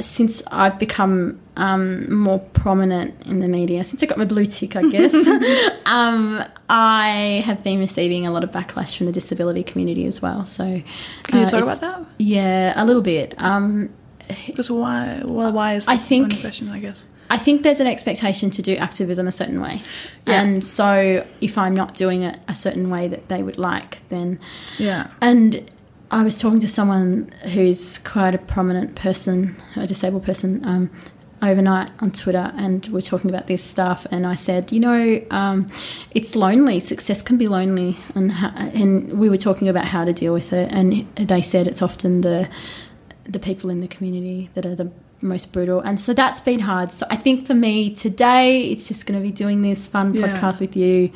since I've become um, more prominent in the media, since I got my blue tick, I guess, um, I have been receiving a lot of backlash from the disability community as well. So, can you uh, talk about that Yeah, a little bit. Um, because why well why is I think- one question I guess I think there's an expectation to do activism a certain way. Yeah. And so if I'm not doing it a certain way that they would like, then. yeah And I was talking to someone who's quite a prominent person, a disabled person, um, overnight on Twitter, and we're talking about this stuff. And I said, you know, um, it's lonely. Success can be lonely, and how, and we were talking about how to deal with it. And they said it's often the the people in the community that are the most brutal. And so that's been hard. So I think for me today, it's just going to be doing this fun Yeah. podcast with you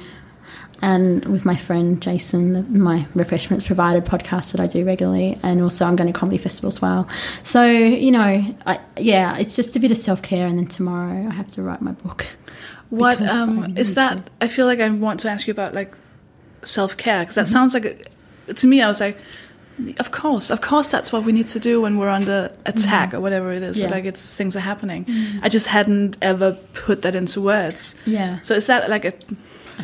and with my friend Jason, my refreshments provided podcast that I do regularly, and also I'm going to comedy festival as well. So you know, I, yeah, it's just a bit of self care, and then tomorrow I have to write my book. What um, is that? to. I feel like I want to ask you about like self care because that sounds like a, to me. I was like, of course, of course, that's what we need to do when we're under attack or whatever it is. Yeah. Like it's things are happening. I just hadn't ever put that into words. Yeah, So is that like a?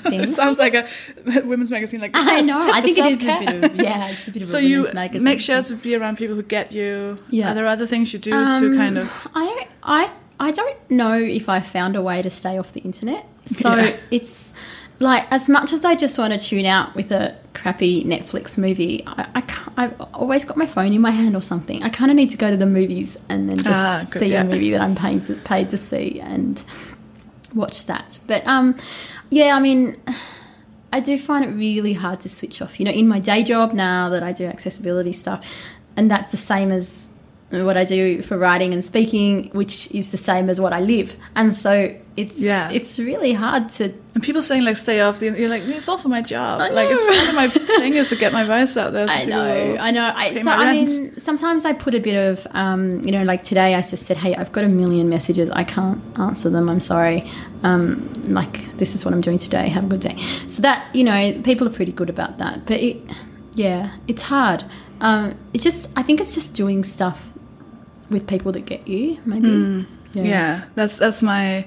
It sounds like a women's magazine. Like I know. I think it is a bit of yeah, it's a bit of So a you women's magazine. make sure to be around people who get you. Yeah. Are there other things you do to Um, kind of? I. I I don't know if I found a way to stay off the internet. So Yeah. it's like as much as I just want to tune out with a crappy Netflix movie, I, I can't, I've always got my phone in my hand or something. I kind of need to go to the movies and then just Ah, good, see yeah. a movie that I'm paying to, paid to see and watch that. But um, yeah, I mean. I do find it really hard to switch off. You know, in my day job now that I do accessibility stuff, and that's the same as what I do for writing and speaking, which is the same as what I live. And so it's Yeah. it's really hard to And people saying like stay off the. You're like it's also my job. Like it's part of my thing is to get my voice out there. So I know, I know. I, so I rent. mean, sometimes I put a bit of, um, you know, like today I just said, "Hey, I've got a million messages. I can't answer them. I'm sorry. Um, like this is what I'm doing today. Have a good day." So that you know, people are pretty good about that. But it, yeah, it's hard. Um, it's just I think it's just doing stuff with people that get you. Maybe. Yeah. that's that's my.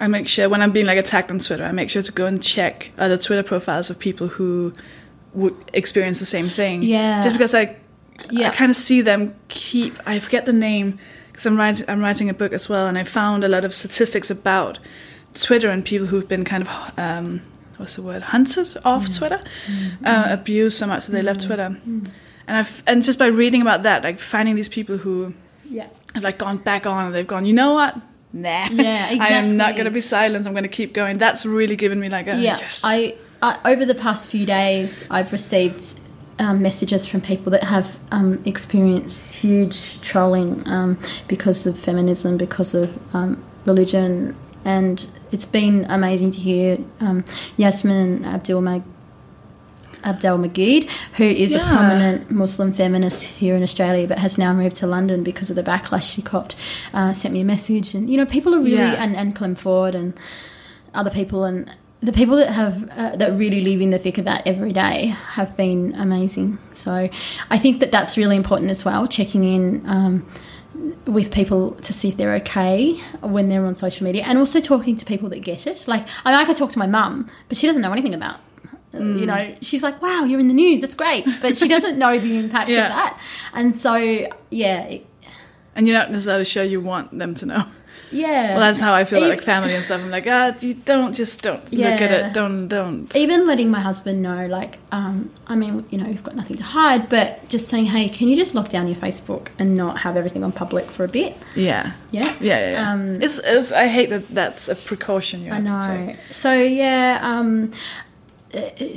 I make sure when I'm being like attacked on Twitter, I make sure to go and check other Twitter profiles of people who would experience the same thing. Yeah. Just because I, Yeah. I kind of see them keep. I forget the name because I'm writing. I'm writing a book as well, and I found a lot of statistics about Twitter and people who've been kind of. Um, What's the word? Hunted off Mm. Twitter, uh, abused so much that they left Twitter, Mm. and I've and just by reading about that, like finding these people who Yeah. have like gone back on and they've gone, you know what? Nah. Yeah, I am not going to be silent. I'm going to keep going. That's really given me like a yeah yes. I, I over the past few days i've received um, messages from people that have um, experienced huge trolling um, because of feminism because of um, religion and it's been amazing to hear um, yasmin abdul Mag- Abdel Magied, who is a prominent Muslim feminist here in Australia, but has now moved to London because of the backlash she copped, uh, sent me a message, and you know people are really Yeah. and, and Clem Ford and other people and the people that have uh, that really live in the thick of that every day have been amazing. So I think that that's really important as well. Checking in. Um, with people to see if they're okay when they're on social media, and also talking to people that get it. Like, I mean, I could talk to my mum, but she doesn't know anything about. Uh, You know, she's like, "Wow, you're in the news. That's great," but she doesn't know the impact Yeah. of that. And so, yeah, it- and you're not necessarily sure you want them to know. yeah. Well, that's how I feel like family and stuff. I'm like, ah, you don't just don't look at it. Don't don't. even letting my husband know, like, um, I mean, you know, we've got nothing to hide, but just saying, hey, can you just lock down your Facebook and not have everything on public for a bit? Yeah. Yeah. Yeah, yeah, yeah. Um, it's, it's. I hate that. That's a precaution you I have to know. take. So yeah, um,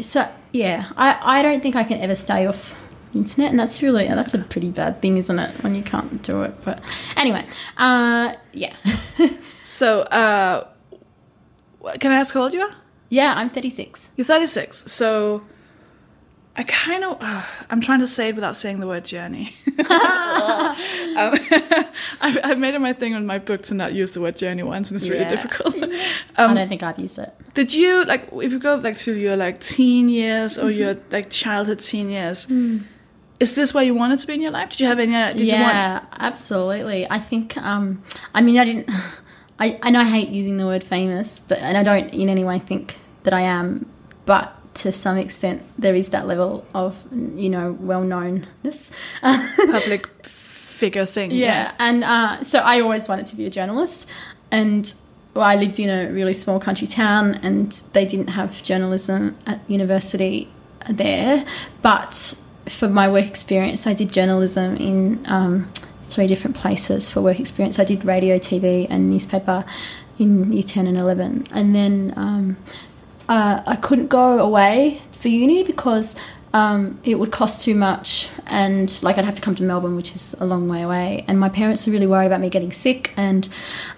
so yeah, I, I don't think I can ever stay off the internet, and that's really that's a pretty bad thing, isn't it? When you can't do it. But anyway, uh, yeah, So, uh, can I ask how old you are? yeah, I'm 36. You're 36. So, I kind of. Uh, I'm trying to say it without saying the word journey. um, I've, I've made it my thing on my book to not use the word journey once, and it's really Yeah. difficult. I um, don't think I'd use it. did you like if you go like to your like teen years or your like childhood teen years? Is this where you wanted to be in your life? Did you have any? uh, Did you want? yeah, absolutely. I think. Um, I mean, I didn't. I I know I hate using the word famous, but and I don't in any way think that I am, but to some extent there is that level of you know well knownness. public figure thing. Yeah, and uh, so I always wanted to be a journalist, and well, I lived in a really small country town, and they didn't have journalism at university there. But for my work experience, I did journalism in um, three different places for work experience. I did radio, TV, and newspaper in year ten and eleven, and then. Um, uh, I couldn't go away for uni because um, it would cost too much, and like I'd have to come to Melbourne, which is a long way away. And my parents were really worried about me getting sick, and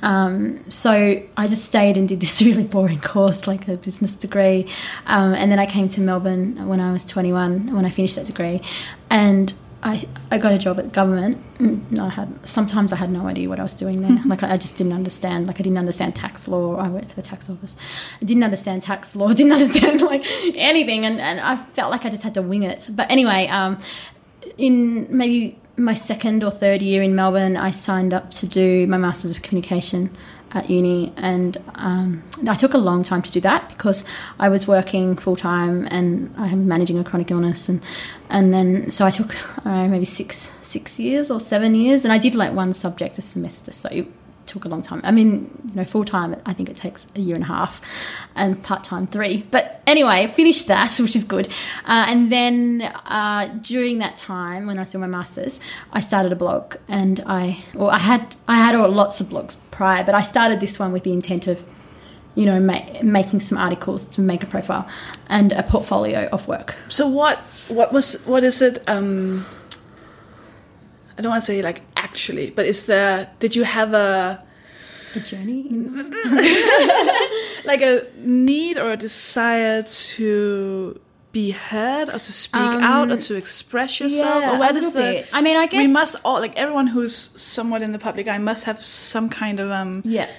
um, so I just stayed and did this really boring course, like a business degree. Um, and then I came to Melbourne when I was 21, when I finished that degree, and I, I got a job at government. Mm, No, I had sometimes I had no idea what I was doing there. like I, I just didn't understand. Like I didn't understand tax law. I worked for the tax office. I didn't understand tax law. Didn't understand like anything, and, and I felt like I just had to wing it. But anyway, um, in maybe my second or third year in Melbourne, I signed up to do my Masters of Communication at uni, and um, I took a long time to do that because I was working full time and I'm managing a chronic illness, and and then so I took I maybe six six years or seven years, and I did like one subject a semester, so took a long time. I mean, you know, full time I think it takes a year and a half, and part time three. But anyway, I finished that, which is good. Uh, and then uh, during that time, when I doing my masters, I started a blog, and I well, I had I had lots of blogs prior, but I started this one with the intent of you know, ma- making some articles to make a profile and a portfolio of work. So what what was what is it? Um, I don't want to say like actually, but is there? Did you have a A journey. like a need or a desire to be heard or to speak out or to express yourself? Um, yeah, or where does the? bit. I mean, I guess we must all like everyone who's somewhat in the public eye must have some kind of um. Yeah.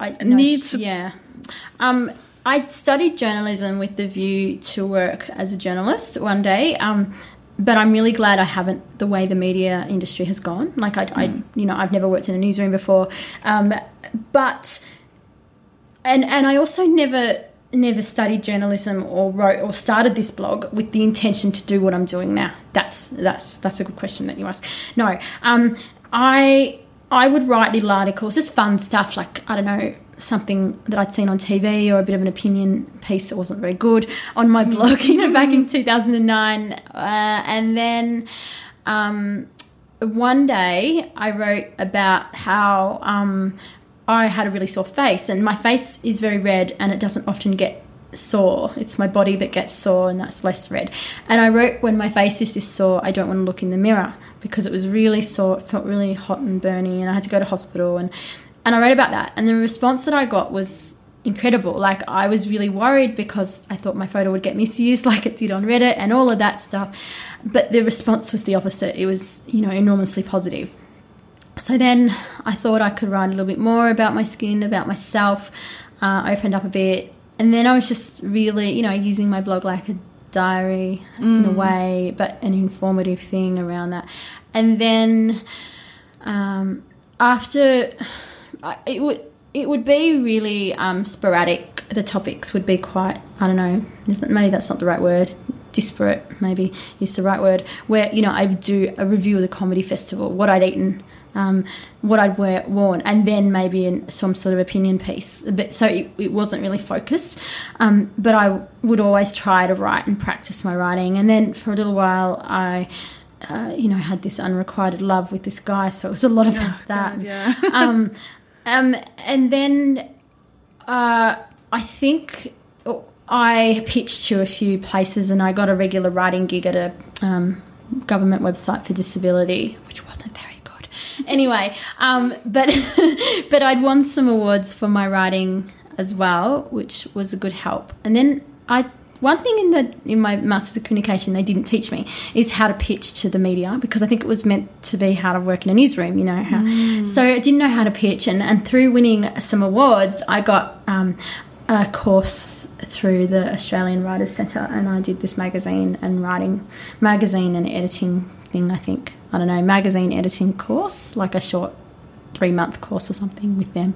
I Need to- Yeah. Um, I studied journalism with the view to work as a journalist one day. Um, but I'm really glad I haven't the way the media industry has gone. Like I, I you know, I've never worked in a newsroom before, um, but and and I also never never studied journalism or wrote or started this blog with the intention to do what I'm doing now. That's that's that's a good question that you ask. No, um, I I would write little articles, just fun stuff like I don't know something that I'd seen on TV or a bit of an opinion piece that wasn't very good on my blog, you know, back in 2009. Uh, and then um, one day I wrote about how um, I had a really sore face, and my face is very red and it doesn't often get sore. It's my body that gets sore, and that's less red. And I wrote, When my face is this sore, I don't want to look in the mirror because it was really sore, it felt really hot and burny, and I had to go to hospital. And and I wrote about that, and the response that I got was incredible. Like I was really worried because I thought my photo would get misused, like it did on Reddit, and all of that stuff. But the response was the opposite. It was, you know, enormously positive. So then I thought I could write a little bit more about my skin, about myself. Uh, I opened up a bit, and then I was just really, you know, using my blog like a diary in a way, but an informative thing around that. And then um, after it would it would be really um, sporadic. The topics would be quite I don't know. Isn't, maybe that's not the right word. Disparate, maybe is the right word. Where you know I would do a review of the comedy festival, what I'd eaten, um, what I'd wear, worn, and then maybe in some sort of opinion piece. But so it, it wasn't really focused. Um, but I would always try to write and practice my writing. And then for a little while, I. Uh, you know, had this unrequited love with this guy, so it was a lot about that. yeah. um, um, and then uh, I think I pitched to a few places and I got a regular writing gig at a um, government website for disability, which wasn't very good. Anyway, um, but but I'd won some awards for my writing as well, which was a good help. And then I one thing in the in my masters of communication they didn't teach me is how to pitch to the media because I think it was meant to be how to work in a newsroom, you know. How, So I didn't know how to pitch, and and through winning some awards, I got. Um, a course through the Australian Writers Centre, and I did this magazine and writing, magazine and editing thing. I think I don't know magazine editing course, like a short three month course or something with them,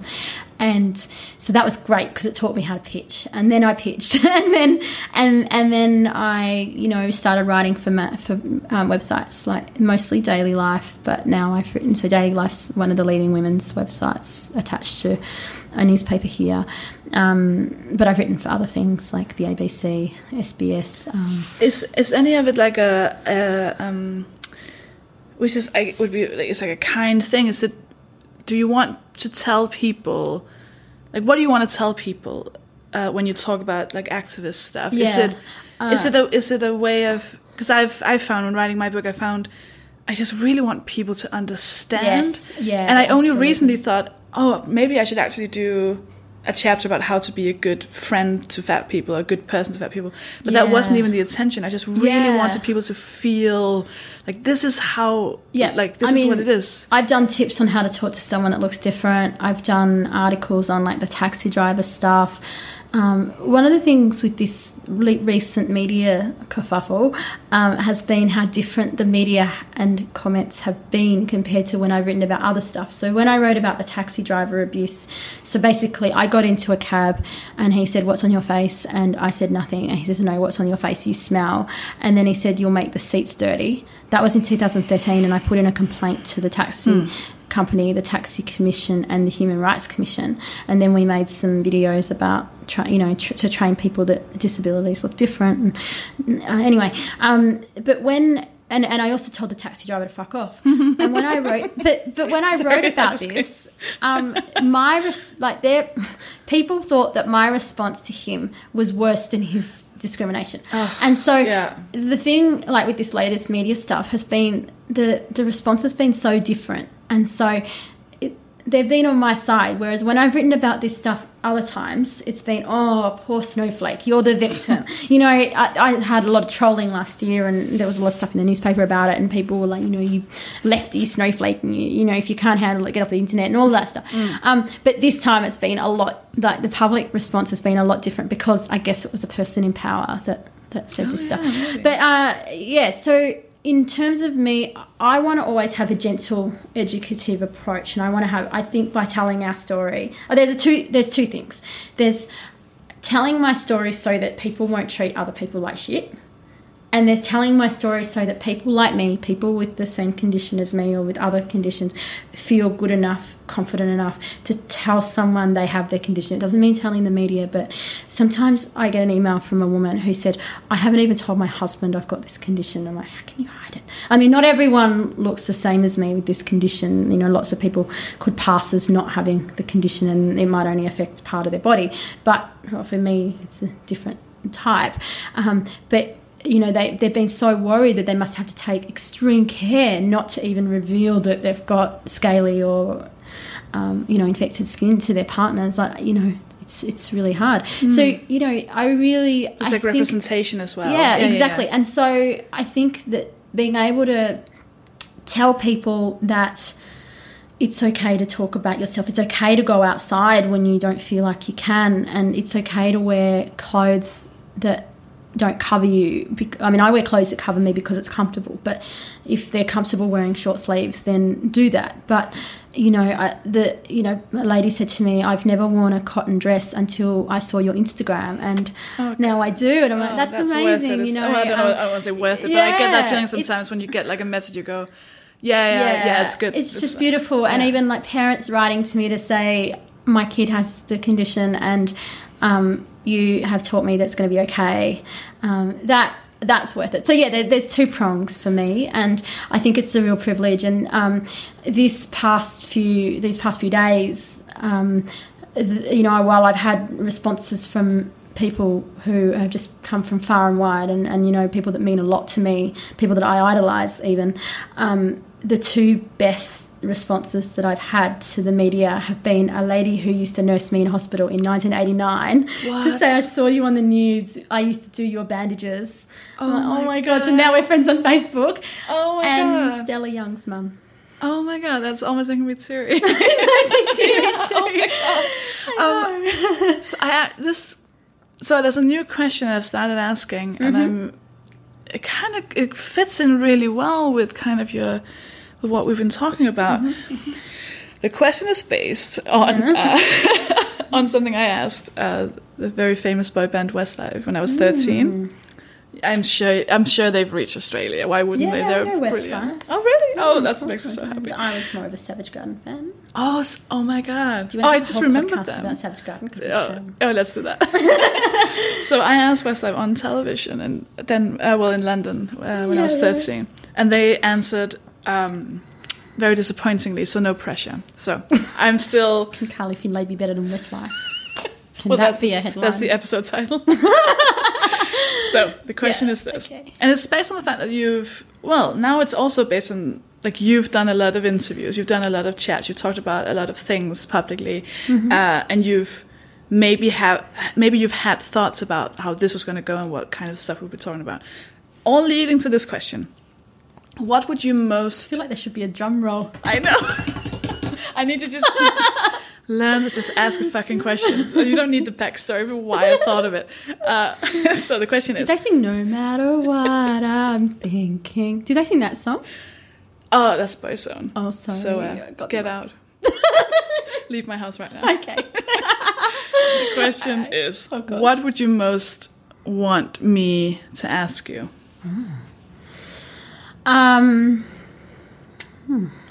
and so that was great because it taught me how to pitch. And then I pitched, and then and and then I you know started writing for ma- for um, websites like mostly Daily Life, but now I've written so Daily Life's one of the leading women's websites attached to a newspaper here. Um, but I've written for other things like the ABC, SBS. Um, Is is any of it like a, a um, which is I would be like it's like a kind thing? Is it? Do you want to tell people, like, what do you want to tell people uh, when you talk about like activist stuff? Is Yeah. it is it a is it a way of because I've I've found when writing my book I found I just really want people to understand. Yes, yeah, And I only recently thought, oh, maybe I should actually do a chapter about how to be a good friend to fat people, a good person to fat people. But that wasn't even the intention. I just really Yeah. wanted people to feel like this is how, Yeah, like this I is mean, what it is. I've done tips on how to talk to someone that looks different. I've done articles on like the taxi driver stuff. Um, one of the things with this recent media kerfuffle um, has been how different the media and comments have been compared to when I've written about other stuff. So when I wrote about the taxi driver abuse, so basically I got into a cab and he said, "What's on your face?" and I said nothing, and he says, "No, what's on your face? You smell." And then he said, "You'll make the seats dirty." That was in 2013, and I put in a complaint to the taxi company, the Taxi Commission, and the Human Rights Commission. And then we made some videos about, tra- you know, tr- to train people that disabilities look different. And, uh, anyway, um, but when. And, and I also told the taxi driver to fuck off. and when I wrote, but but when I Sorry, wrote about this, um, my res- like there, people thought that my response to him was worse than his discrimination, and so yeah. the thing like with this latest media stuff has been the the response has been so different, and so it, they've been on my side. Whereas when I've written about this stuff other times it's been oh poor snowflake you're the victim. You know I, I had a lot of trolling last year and there was a lot of stuff in the newspaper about it and people were like you know you lefty snowflake and you, you know if you can't handle it get off the internet and all that stuff. Um, but this time it's been a lot like the public response has been a lot different because i guess it was a person in power that that said this stuff. but uh, yeah so in terms of me, I want to always have a gentle, educative approach, and I want to have. I think by telling our story, oh, there's a two. There's two things. There's telling my story so that people won't treat other people like shit, and there's telling my story so that people like me, people with the same condition as me or with other conditions, feel good enough, confident enough to tell someone they have their condition. It doesn't mean telling the media, but sometimes I get an email from a woman who said, I haven't even told my husband I've got this condition. I'm like, how can you hide it? I mean, not everyone looks the same as me with this condition. You know, lots of people could pass as not having the condition and it might only affect part of their body. But for me, it's a different type. Um, but you know they, they've been so worried that they must have to take extreme care not to even reveal that they've got scaly or um, you know infected skin to their partners like you know it's it's really hard so you know i really It's I like think- representation as well. yeah, exactly. And so I think that being able to tell people that it's okay to talk about yourself, it's okay to go outside when you don't feel like you can, and it's okay to wear clothes that don't cover you. I mean, I wear clothes that cover me because it's comfortable, but if they're comfortable wearing short sleeves, then do that. But you know, I, the you know, a lady said to me, "I've never worn a cotton dress until I saw your Instagram, and now I do." And I'm like, Oh, "That's, worth amazing," you know. Oh, I don't know. um, I don't want to say worth it, but I get that feeling sometimes when you get like a message, you go, yeah, yeah, yeah, it's good. It's just beautiful, and even like parents writing to me to say my kid has the condition, and um, you have taught me that's going to be okay. Um, that that's worth it. So yeah, there, there's two prongs for me, and I think it's a real privilege. And um, this past few these past few days, um, th- you know, while I've had responses from people who have just come from far and wide and, and you know people that mean a lot to me people that i idolize even um, the two best responses that i've had to the media have been a lady who used to nurse me in hospital in 1989 to say i saw you on the news i used to do your bandages I'm like, my oh my gosh and now we're friends on facebook Oh my gosh. and god. stella young's mum Oh my god, that's almost making me teary. me too, me too. um, so I this so there's a new question I've started asking, and I'm it kind of it fits in really well with kind of your with what we've been talking about. The question is based on uh, on something I asked uh, the very famous boy band Westlife when I was 13. I'm sure I'm sure they've reached Australia. Why wouldn't Yeah, they? They're know brilliant. Westlife. Oh really? Oh, that makes me so happy. I was more of a Savage Garden fan. Oh, oh my god! Do you oh, I just remembered them. about Savage Garden? Oh, oh, let's do that. so I asked Westlife on television, and then, uh, well, in London uh, when I was Yeah, yeah. 13, and they answered um, very disappointingly, so no pressure. So I'm still. Can Carly Findlay be better than Westlife? Can Well, that that's, be a headline? that's the episode title. so the question Yeah, is this, okay. and it's based on the fact that you've well now it's also based on like you've done a lot of interviews, you've done a lot of chats, you've talked about a lot of things publicly, Mm-hmm. uh, and you've maybe have maybe you've had thoughts about how this was going to go and what kind of stuff we'll be talking about, all leading to this question: What would you most? I feel like there should be a drum roll. I know. I need to just learn to just ask fucking questions. You don't need the backstory for why I thought of it. Uh, so the question is Did is, they sing No Matter What I'm Thinking? Did they sing that song? oh, that's Boyzone. Oh, sorry. So uh, get out. Leave my house right now. Okay. The question is, Oh, what would you most want me to ask you? Um,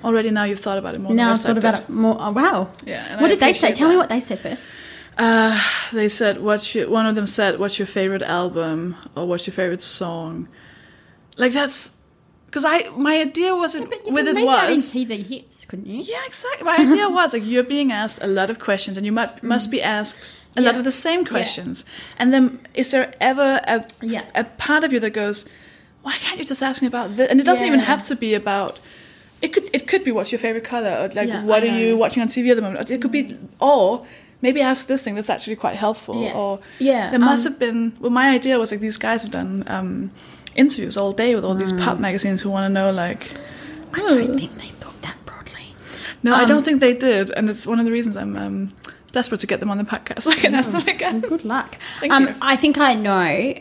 Already now you've thought about it more now than I've thought about did. it more. Oh, wow. Yeah, What I did they say? appreciate Tell me what they said first. Uh, they said, "What's your?" One of them said, "What's your favorite album?" or "What's your favorite song?" Like that's because I my idea wasn't But you with it that was TV hits, couldn't you? yeah exactly. My idea was like you're being asked a lot of questions and you must must be asked a lot Mm. Of the same questions. And then is there ever a Yeah. a part of you that goes, why can't you just ask me about this? And it doesn't even have to be about. It could it could be what's your favorite color or like Yeah, what I are you watching on TV at the moment. It could be or maybe ask this thing that's actually quite helpful. Yeah. Or Yeah, there must um, have been. Well, my idea was like these guys have done um, interviews all day with all these pop magazines who want to know like. Mm. I oh, don't think they thought that broadly. No, I Um, don't think they did, and it's one of the reasons I'm um, desperate to get them on the podcast I can ask them again. Good luck. Um. I think I know,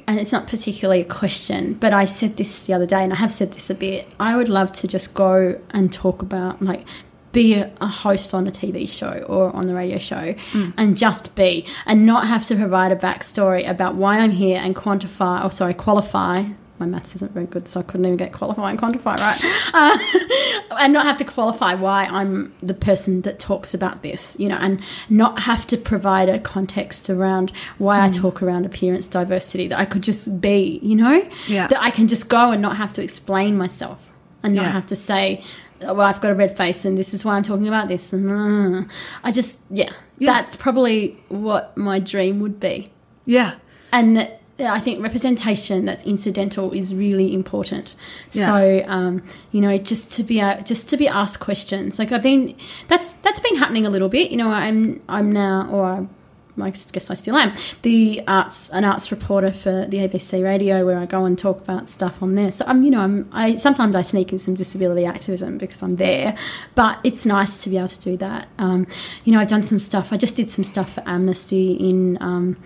and it's not particularly a question, but I said this the other day, and I have said this a bit. I would love to just go and talk about, like, be a, a host on a TV show or on the radio show Mm. and just be, and not have to provide a backstory about why I'm here and quantify, or sorry, qualify. My maths isn't very good, so I couldn't even get qualify and quantify right. Uh, and not have to qualify why I'm the person that talks about this, you know, and not have to provide a context around why Mm. I talk around appearance diversity. That I could just be, you know, Yeah. that I can just go and not have to explain myself and not Yeah. have to say, "Oh, well, I've got a red face and this is why I'm talking about this. And uh, I just, yeah, Yeah. that's probably what my dream would be Yeah, and that- I think representation that's incidental is really important. Yeah. So um, you know, just to be uh, just to be asked questions. Like I've been, that's that's been happening a little bit. You know, I'm I'm now, or I, I guess I still am, the arts an arts reporter for the ABC Radio, where I go and talk about stuff on there. So I'm, you know, I'm I sometimes I sneak in some disability activism because I'm there, but it's nice to be able to do that. Um, you know, I've done some stuff. I just did some stuff for Amnesty in. Um,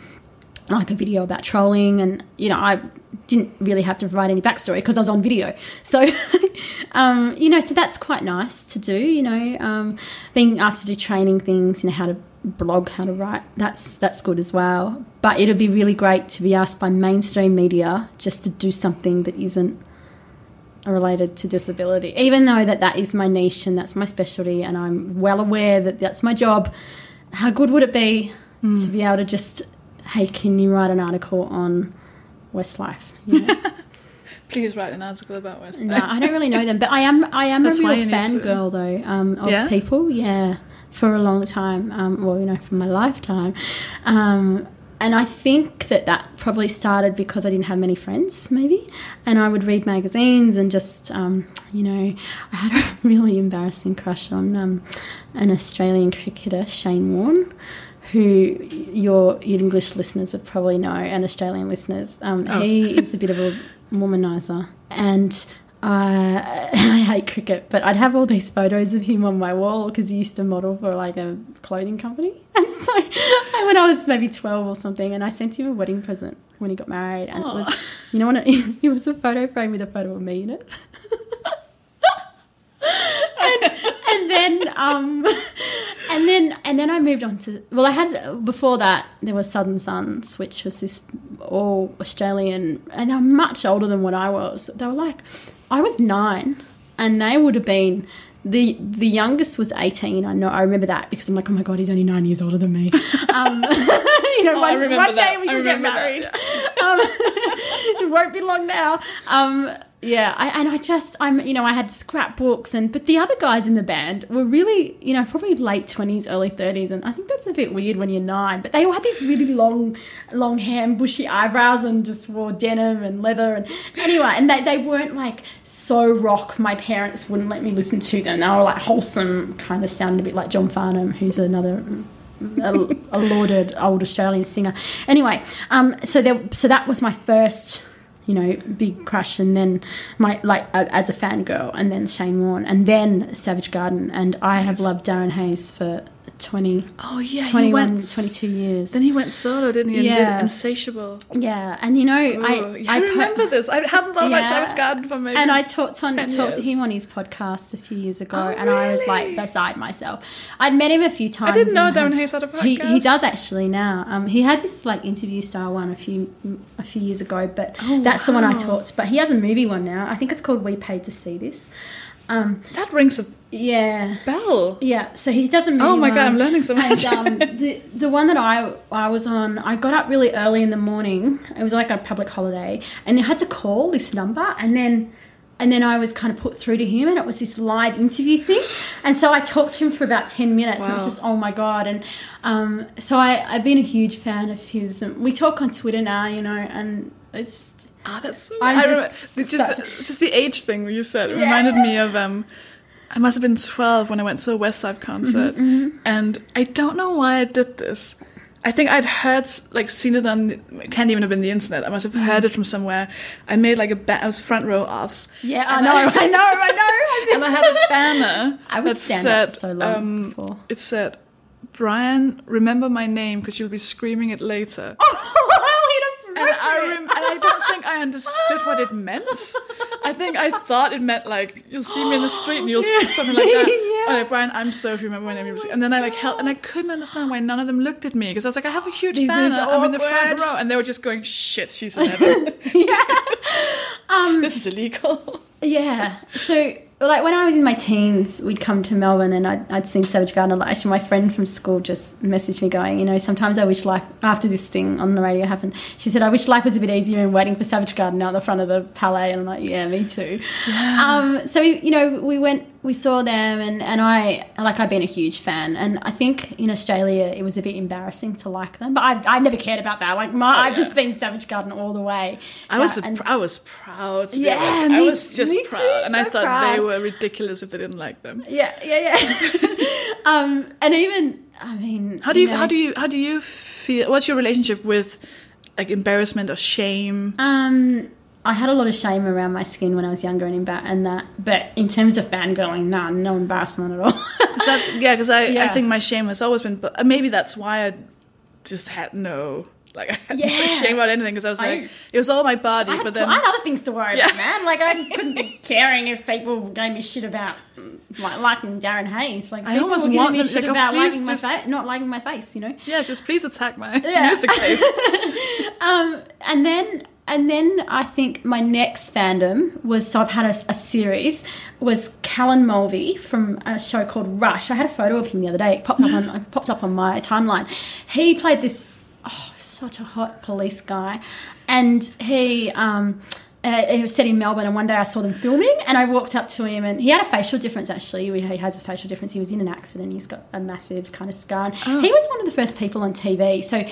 like a video about trolling and you know i didn't really have to provide any backstory because i was on video. So um, you know so that's quite nice to do you know um, being asked to do training things you know how to blog how to write that's that's good as well. But it'd be really great to be asked by mainstream media just to do something that isn't related to disability. Even though that that is my niche and that's my specialty and i'm well aware that that's my job how good would it be to be able to just hey can you write an article on westlife you know? please write an article about Westlife. no i don't really know them but i am i am That's a real fangirl though um, of Yeah? people yeah for a long time um, well you know for my lifetime um, and I think that that probably started because I didn't have many friends, maybe. And I would read magazines and just, um, you know, I had a really embarrassing crush on um, an Australian cricketer, Shane Warne, who your English listeners would probably know, and Australian listeners. Um, Oh. He is a bit of a womanizer. And uh, I hate cricket, but I'd have all these photos of him on my wall because he used to model for like a clothing company. And so, when I was maybe 12 or something, and I sent him a wedding present when he got married, and it was, you know it was a photo frame with a photo of me in it. And, then um and then and then I moved on to well I had before that there was Southern Sons which was this all Australian and they were much older than what I was. They were like I was nine and they would have been the the youngest was 18 I know I remember that because I'm like oh my god he's only nine years older than me. Um you know Oh, one, one day we can get married. um, it won't be long now. Um, yeah, I, and I just, I'm, you know, I had scrapbooks, and but the other guys in the band were really, you know, probably late twenties, early thirties, and I think that's a bit weird when you're nine. But they all had these really long, long hair and bushy eyebrows, and just wore denim and leather, and anyway, and they they weren't like so rock. My parents wouldn't let me listen to them. They were like wholesome, kind of sounded a bit like John Farnham, who's another a, a lauded old Australian singer. Anyway, um, so there, so that was my first, you know, big crush, and then my like uh, as a fangirl, and then Shane Warne, and then Savage Garden, and I have loved Darren Hayes for 20, Oh yeah, he 21, went 22 years. Then he went solo, didn't he? And Yeah. Insatiable. yeah, and you know, Ooh, I yeah, I, remember this. I hadn't thought about Yeah. Savage Garden for maybe. and I talked on 10 talked to him on his podcast a few years ago, Oh, and I was like beside myself. I'd met him a few times. I didn't know Darren had- Hayes had a He, he does actually now. Um, he had this like interview style one a few a few years ago, but Oh, that's the one I talked. But he has a movie one now. I think it's called We Paid to See This. Um, That rings a yeah. bell. Yeah, so he doesn't. Oh my God. I'm learning so much. And um, the the one that I I was on, I got up really early in the morning. It was like a public holiday, and I had to call this number, and then and then I was kind of put through to him, and it was this live interview thing. And so I talked to him for about ten minutes. And it was just oh my god, and um, so I I've been a huge fan of his. And we talk on Twitter now, you know, and it's just Ah, that's so. I'm I just it's just such it's just the age thing you said. It reminded me of um, I must have been 12 when I went to a Westlife concert. Mm-hmm, And I don't know why I did this. I think I'd heard, like, seen it on, it can't even have been the internet. I must have heard it from somewhere. I made like a, ba- I was front row offs. Yeah, I know, I know, I know. and I had a banner I would that stand said, up so long um, before. it said, Brian, remember my name because you'll be screaming it later. And I, rem- and I I understood what it meant. I think I thought it meant like you'll see me in the street and you'll speak something like that. Yeah. Or like Brian, I'm so if you remember my name. you'll see-" And then I like held and I couldn't understand why none of them looked at me because I was like, I have a huge This banner. I'm in the front row, and they were just going, "Shit, she's in heaven. Um, this is illegal." Yeah. So, like when I was in my teens, we'd come to Melbourne and I'd, I'd seen Savage Garden a lot. Actually, my friend from school just messaged me going, you know, sometimes I wish life, after this thing on the radio happened, she said, I wish life was a bit easier and waiting for Savage Garden out the front of the Palais. And I'm like, yeah, me too. Um, so, we, you know, we went, we saw them and, and I, like, I've been a huge fan. And I think in Australia, it was a bit embarrassing to like them. But I've, I've never cared about that. Like, my, I've just been Savage Garden all the way. I was And- pr- I was proud. To be Yeah, honest. I me- was just me too, proud, and I thought proud. they were ridiculous if they didn't like them. Yeah, yeah, yeah. um, and even, I mean, How do you know, how do you how do you feel? What's your relationship with like embarrassment or shame? Um, I had a lot of shame around my skin when I was younger and embar- and that, but in terms of fangirling, none, no embarrassment at all. that's yeah, because I I think my shame has always been, but uh, maybe that's why I just had no like I had no shame about anything because I was I- like it was all my body, I had, but then I had other things to worry Yeah. about, man. Like I couldn't be caring if people gave me shit about mm, like liking Darren Hayes. Like I almost want me them- shit like, oh, about liking just- my face, not liking my face. You know. yeah, just please attack my Yeah. music taste. um, and then and then I think my next fandom was so I've had a, a series was Callan Mulvey from a show called Rush. I had a photo of him the other day. It popped up on it popped up on my timeline. He played this oh such a hot police guy, and he. Um, uh, it was set in Melbourne, and one day I saw them filming, and I walked up to him, and he had a facial difference. Actually, he has a facial difference. He was in an accident. He's got a massive kind of scar. And He was one of the first people on TV. So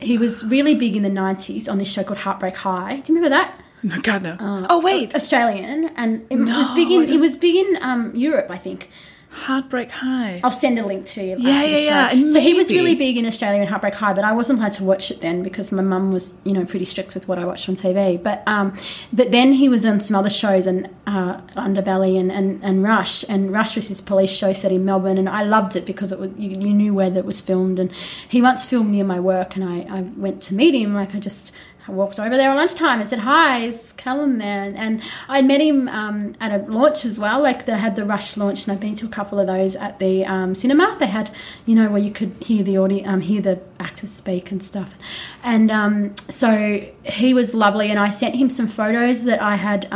he was really big in the '90s on this show called Heartbreak High. Do you remember that? no, God no. oh wait, Australian, and it was big in it was big in um, Europe, I think. Heartbreak High. I'll send a link to you. Yeah, yeah, yeah, So he was really big in Australia in Heartbreak High, but I wasn't allowed to watch it then because my mum was, you know, pretty strict with what I watched on TV. But um, but then he was on some other shows and uh, Underbelly and, and, and Rush, and Rush was his police show set in Melbourne, and I loved it because it was you, you knew where that was filmed, and he once filmed near my work, and I, I went to meet him, like I just. I walked over there at lunchtime and said, Hi, is Callan there? And, and I met him um, at a launch as well. Like they had the Rush launch, and I've been to a couple of those at the um, cinema. They had, you know, where you could hear the audio, um, hear the actors speak and stuff. And um, so he was lovely, and I sent him some photos that I had.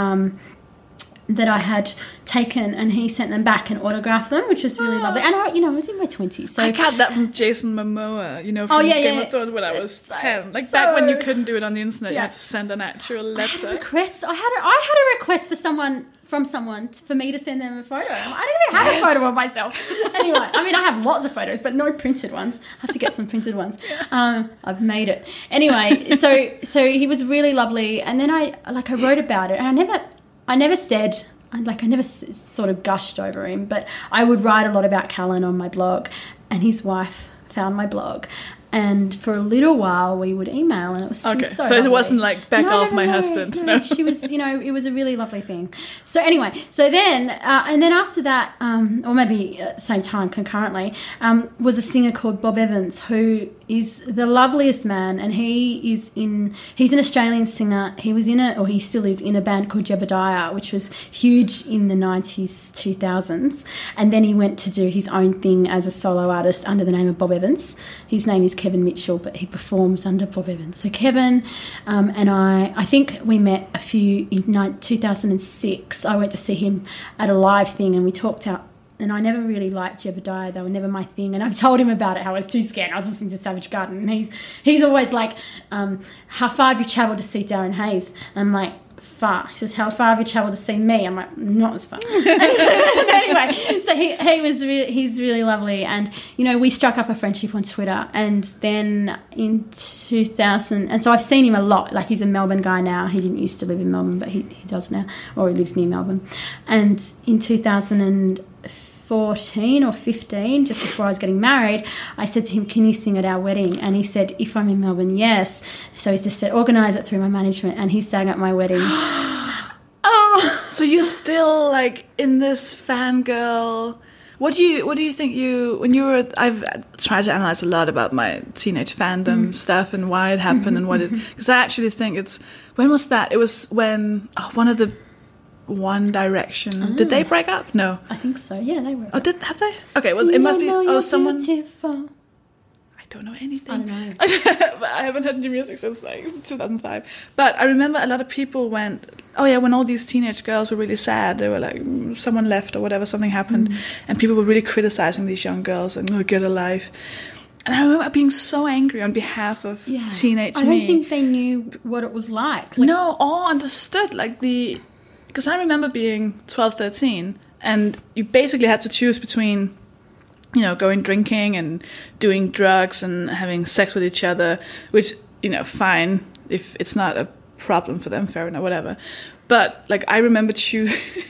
That I had taken, and he sent them back and autographed them, which was really lovely. And I, you know, I was in my twenties, so I got that from Jason Momoa, you know, from Oh, yeah, Game yeah. of Thrones when I was so- ten. Like back when you couldn't do it on the internet, you had to send an actual I had a letter. request. I had a, I had a request for someone from someone t- for me to send them a photo. I don't even have Yes. a photo of myself. anyway, I mean, I have lots of photos, but no printed ones. I have to get some printed ones. Um, I've made it anyway. So so he was really lovely, and then I like I wrote about it, and I never I never said. Like I never sort of gushed over him, but I would write a lot about Callan on my blog, and his wife found my blog, and for a little while we would email, and it was Okay, was so, so it wasn't like, back No, off no, my no, husband. No, No. she was, you know, it was a really lovely thing. So anyway, so then, uh, and then after that, um, or maybe at the same time, concurrently, um, was a singer called Bob Evans, who is the loveliest man, and he is in, he's an Australian singer. He was in a, or he still is, in a band called Jebediah, which was huge in the 90s, 2000s. And then he went to do his own thing as a solo artist under the name of Bob Evans. His name is Kevin Mitchell, but he performs under Bob Evans. So Kevin um, and I, I think we met a few in 2006. I went to see him at a live thing, and we talked out. And I never really liked Jebediah; they were never my thing. And I've told him about it. How I was too scared. I was listening to Savage Garden, and he's he's always like, um, "How far have you travelled to see Darren Hayes?" And I'm like, far. He says, How far have you travelled to see me? I'm like, Not as far. anyway, so he, he was he's really lovely. And, you know, we struck up a friendship on Twitter. And then in 2000, and so I've seen him a lot. Like, he's a Melbourne guy now. He didn't used to live in Melbourne, but he, he does now, or he lives near Melbourne. And in 14 or 15, just before I was getting married, I said to him, Can you sing at our wedding? And he said, If I'm in Melbourne, yes. So he just said, Organise it through my management. And he sang at my wedding. Oh, so you're still like in this fangirl. What do you What do you think you when you were? I've tried to analyze a lot about my teenage fandom mm. stuff and why it happened and what it. Because I actually think it's when was that? It was when oh, one of the One Direction did they break up? No. I think so. Yeah, they were. Oh, did have they? Okay, well it must be. Oh, someone. beautiful. I don't know anything. I don't know. but I haven't heard new music since like 2005. But I remember a lot of people went, oh yeah, when all these teenage girls were really sad, they were like, mm, someone left or whatever, something happened, Mm. and people were really criticizing these young girls and oh, get a life. And I remember being so angry on behalf of Yeah. teenage I don't me. think they knew what it was like. Like, no, all understood like the because I remember being 12, 13 and you basically had to choose between you know going drinking and doing drugs and having sex with each other, which you know fine if it's not a problem for them, fair enough, whatever. But like I remember choosing.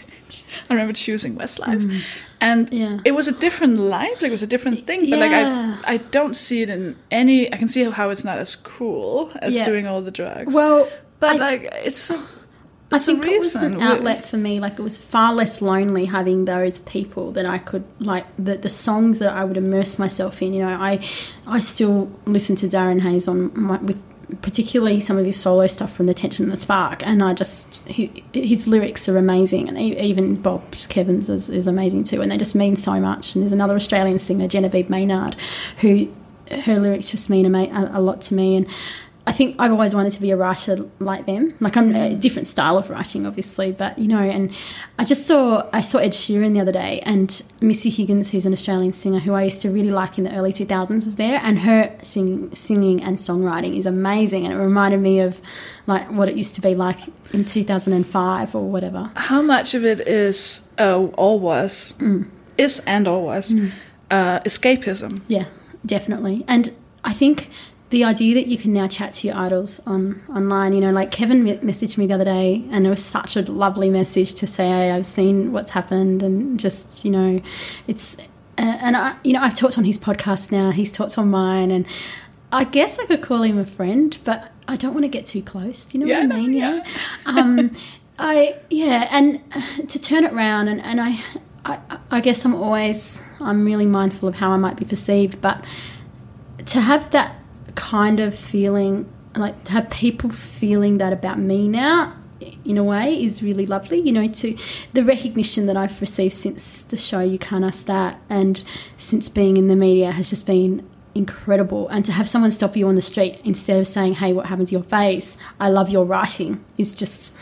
I remember choosing Westlife, and Mm. Yeah. it was a different life. Like it was a different thing. But like I, I don't see it in any. I can see how it's not as cool as Yeah. doing all the drugs. Well, But I- like, it's a, I think it was an outlet for me. Like it was far less lonely having those people that I could like the the songs that I would immerse myself in. You know, I I still listen to Darren Hayes on my, with particularly some of his solo stuff from the Tension and the Spark, and I just he, his lyrics are amazing, and even Bob Evans is, is amazing too, and they just mean so much. And there's another Australian singer, Genevieve Maynard, who her lyrics just mean a, a lot to me, and. I think I've always wanted to be a writer like them. Like I'm a different style of writing, obviously, but you know. And I just saw I saw Ed Sheeran the other day, and Missy Higgins, who's an Australian singer who I used to really like in the early 2000s, was there, and her sing, singing and songwriting is amazing, and it reminded me of like what it used to be like in 2005 or whatever. How much of it is, uh, or was, Mm. is and or was, uh, escapism? Yeah, definitely. And I think the idea that you can now chat to your idols on online, you know, like Kevin messaged me the other day, and it was such a lovely message to say, hey, I've seen what's happened, and just you know, it's uh, and I, you know, I've talked on his podcast now. He's talked on mine, and I guess I could call him a friend, but I don't want to get too close. Do you know Yeah, what I mean? yeah. um, I yeah, and to turn it around, and, and I, I I guess I'm always I'm really mindful of how I might be perceived, but to have that kind of feeling, like to have people feeling that about me now, in a way, is really lovely. You know, to the recognition that I've received since the show You Can't Ask That, and since being in the media has just been incredible. And to have someone stop you on the street instead of saying, "Hey, what happened to your face? I love your writing," is just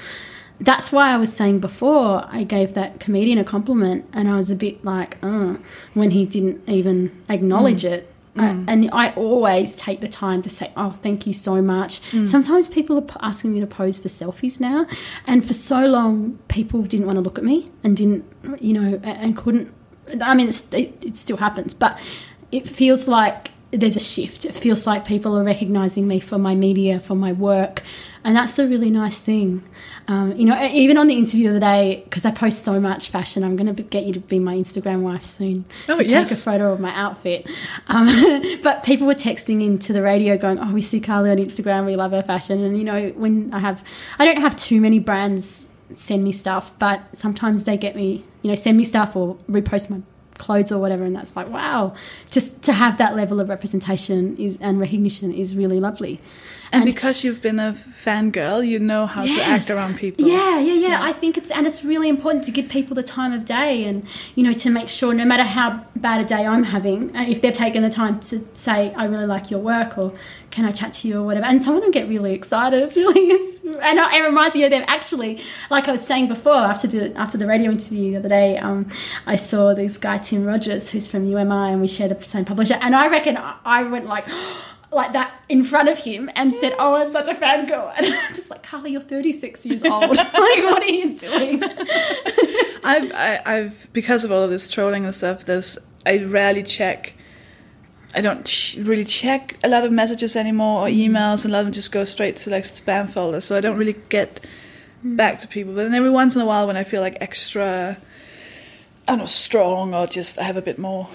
that's why I was saying before I gave that comedian a compliment, and I was a bit like, uh, when he didn't even acknowledge it. Uh, and I always take the time to say, "Oh, thank you so much." Sometimes people are p- asking me to pose for selfies now, and for so long, people didn't want to look at me and didn't, you know, and couldn't. I mean, it's, it, it still happens, but it feels like there's a shift. It feels like people are recognizing me for my media, for my work, and that's a really nice thing. Um, you know, even on the interview of the other day, because I post so much fashion, I'm going to get you to be my Instagram wife soon Oh, to take a photo of my outfit. Um, but people were texting into the radio going, "Oh, we see Carly on Instagram. We love her fashion." And you know, when I have, I don't have too many brands send me stuff, but sometimes they get me, you know, send me stuff or repost my clothes or whatever and that's like wow just to have that level of representation is and recognition is really lovely And, because you've been a fangirl, you know how to act around people. Yeah, yeah, yeah, I think it's and it's really important to give people the time of day, and you know to make sure no matter how bad a day I'm having, uh, if they've taken the time to say I really like your work or can I chat to you or whatever, and some of them get really excited. It's really it's and it reminds me of them actually. Like I was saying before, after the after the radio interview the other day, um, I saw this guy Tim Rogers who's from You Am I, and we share the same publisher, and I reckon I- I went like. Like that in front of him and said, "Oh, I'm such a fangirl," and I'm just like, "Carly, you're 36 years old. like, what are you doing?" I've, I, I've because of all of this trolling and stuff. There's I rarely check. I don't ch- really check a lot of messages anymore or mm-hmm. emails, and a lot of them just go straight to like spam folders. So I don't really get mm. back to people. But then every once in a while, when I feel like extra I don't know, strong or just I have a bit more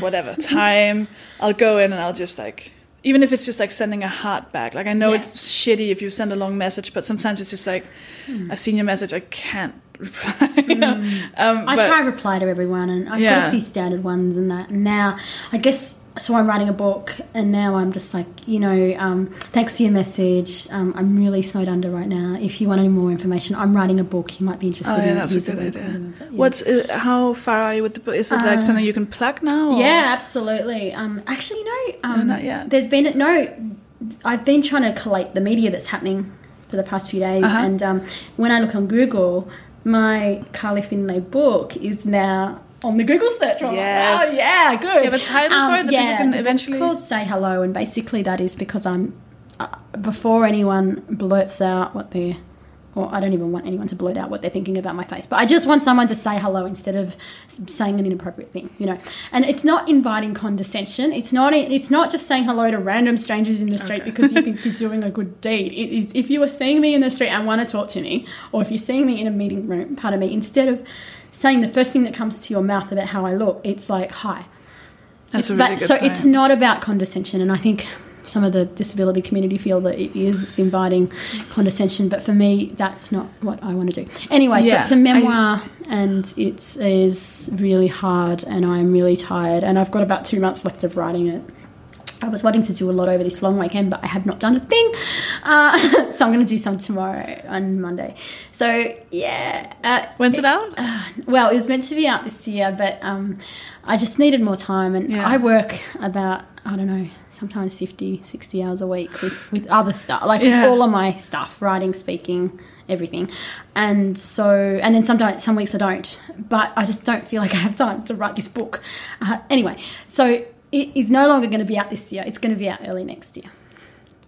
whatever time, I'll go in and I'll just like even if it's just like sending a heart back. Like I know Yeah. it's shitty if you send a long message, but sometimes it's just like Hmm. I've seen your message, I can't reply. know? um, I but- try to reply to everyone, and I've got a few standard ones and that. And now, I guess, so I'm writing a book, and now I'm just like, you know, um, thanks for your message. Um, I'm really snowed under right now. If you want any more information, I'm writing a book. You might be interested Oh in yeah, it. that's a good idea. whatever, but yeah. What's uh, how far are you with the book? Is it like Uh, something you can plug now? or- Yeah, absolutely. Um, actually, no. Um, not yet. There's been no. I've been trying to collate the media that's happening for the past few days, Uh-huh. and um, when I look on Google, my Carly Findlay book is now on the Google search. I'm like, Yes. oh yeah, good. Um, Do you have a title for it that people can eventually- called "Say Hello," and basically that is because I'm uh, before anyone blurts out what they're. Or I don't even want anyone to blurt out what they're thinking about my face, but I just want someone to say hello instead of saying an inappropriate thing, you know. And it's not inviting condescension. It's not. It's not just saying hello to random strangers in the street Okay. because you think you're doing a good deed. It is if you are seeing me in the street and want to talk to me, or if you're seeing me in a meeting room, pardon me, instead of saying the first thing that comes to your mouth about how I look, it's like hi. That's It's- a really but- good so point. it's not about condescension, and I think some of the disability community feel that it is it's inviting condescension. But for me, that's not what I want to do. Anyway, Yeah, so it's a memoir, and it is really hard, and I'm really tired, and I've got about two months left of writing it. I was wanting to do a lot over this long weekend, but I have not done a thing. Uh, so I'm going to do some tomorrow on Monday. So yeah, uh, When's it out? well, it was meant to be out this year, but um, I just needed more time. And Yeah. I work about, I don't know, sometimes 50, 60 hours a week with, with other stuff, like Yeah. all of my stuff, writing, speaking, everything. And so, and then sometimes, some weeks I don't, but I just don't feel like I have time to write this book. Uh, anyway, so it is no longer going to be out this year. It's going to be out early next year.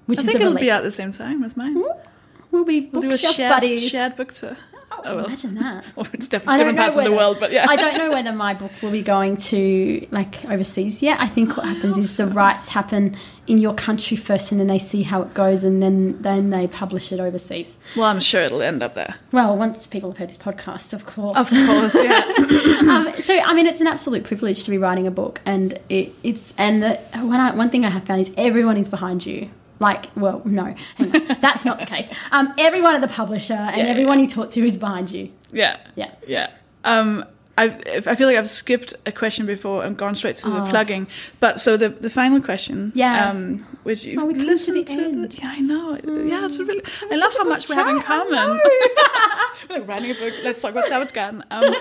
Which I is think it'll relief. be out the same time as mine. Hmm? We'll be We'll do a bookshelf shared, buddies. shared book tour. Oh, Oh, well. imagine that. Or it's I different, don't know parts whether, of the world, but yeah. I don't know whether my book will be going to like overseas yet. I think what happens is the rights happen in your country first, and then they see how it goes, and then then they publish it overseas. Well, I'm sure it'll end up there. Well, once people have heard this podcast, of course. Of course, yeah. um, so I mean, it's an absolute privilege to be writing a book, and it, it's and the, one I, one thing I have found is everyone is behind you. Like, well, no, hang on, that's not the case. Um, everyone at the publisher and Yeah, everyone you talk to is behind you. yeah. Yeah. Yeah. Um, I I feel like I've skipped a question before and gone straight to the Oh. plugging. But so the the final question, Yes. um, which you Oh, to listen the to, end. yeah, I know, yeah, it's a really. I love how much we have in common. like writing a book. Let's talk about Savage Garden. Um,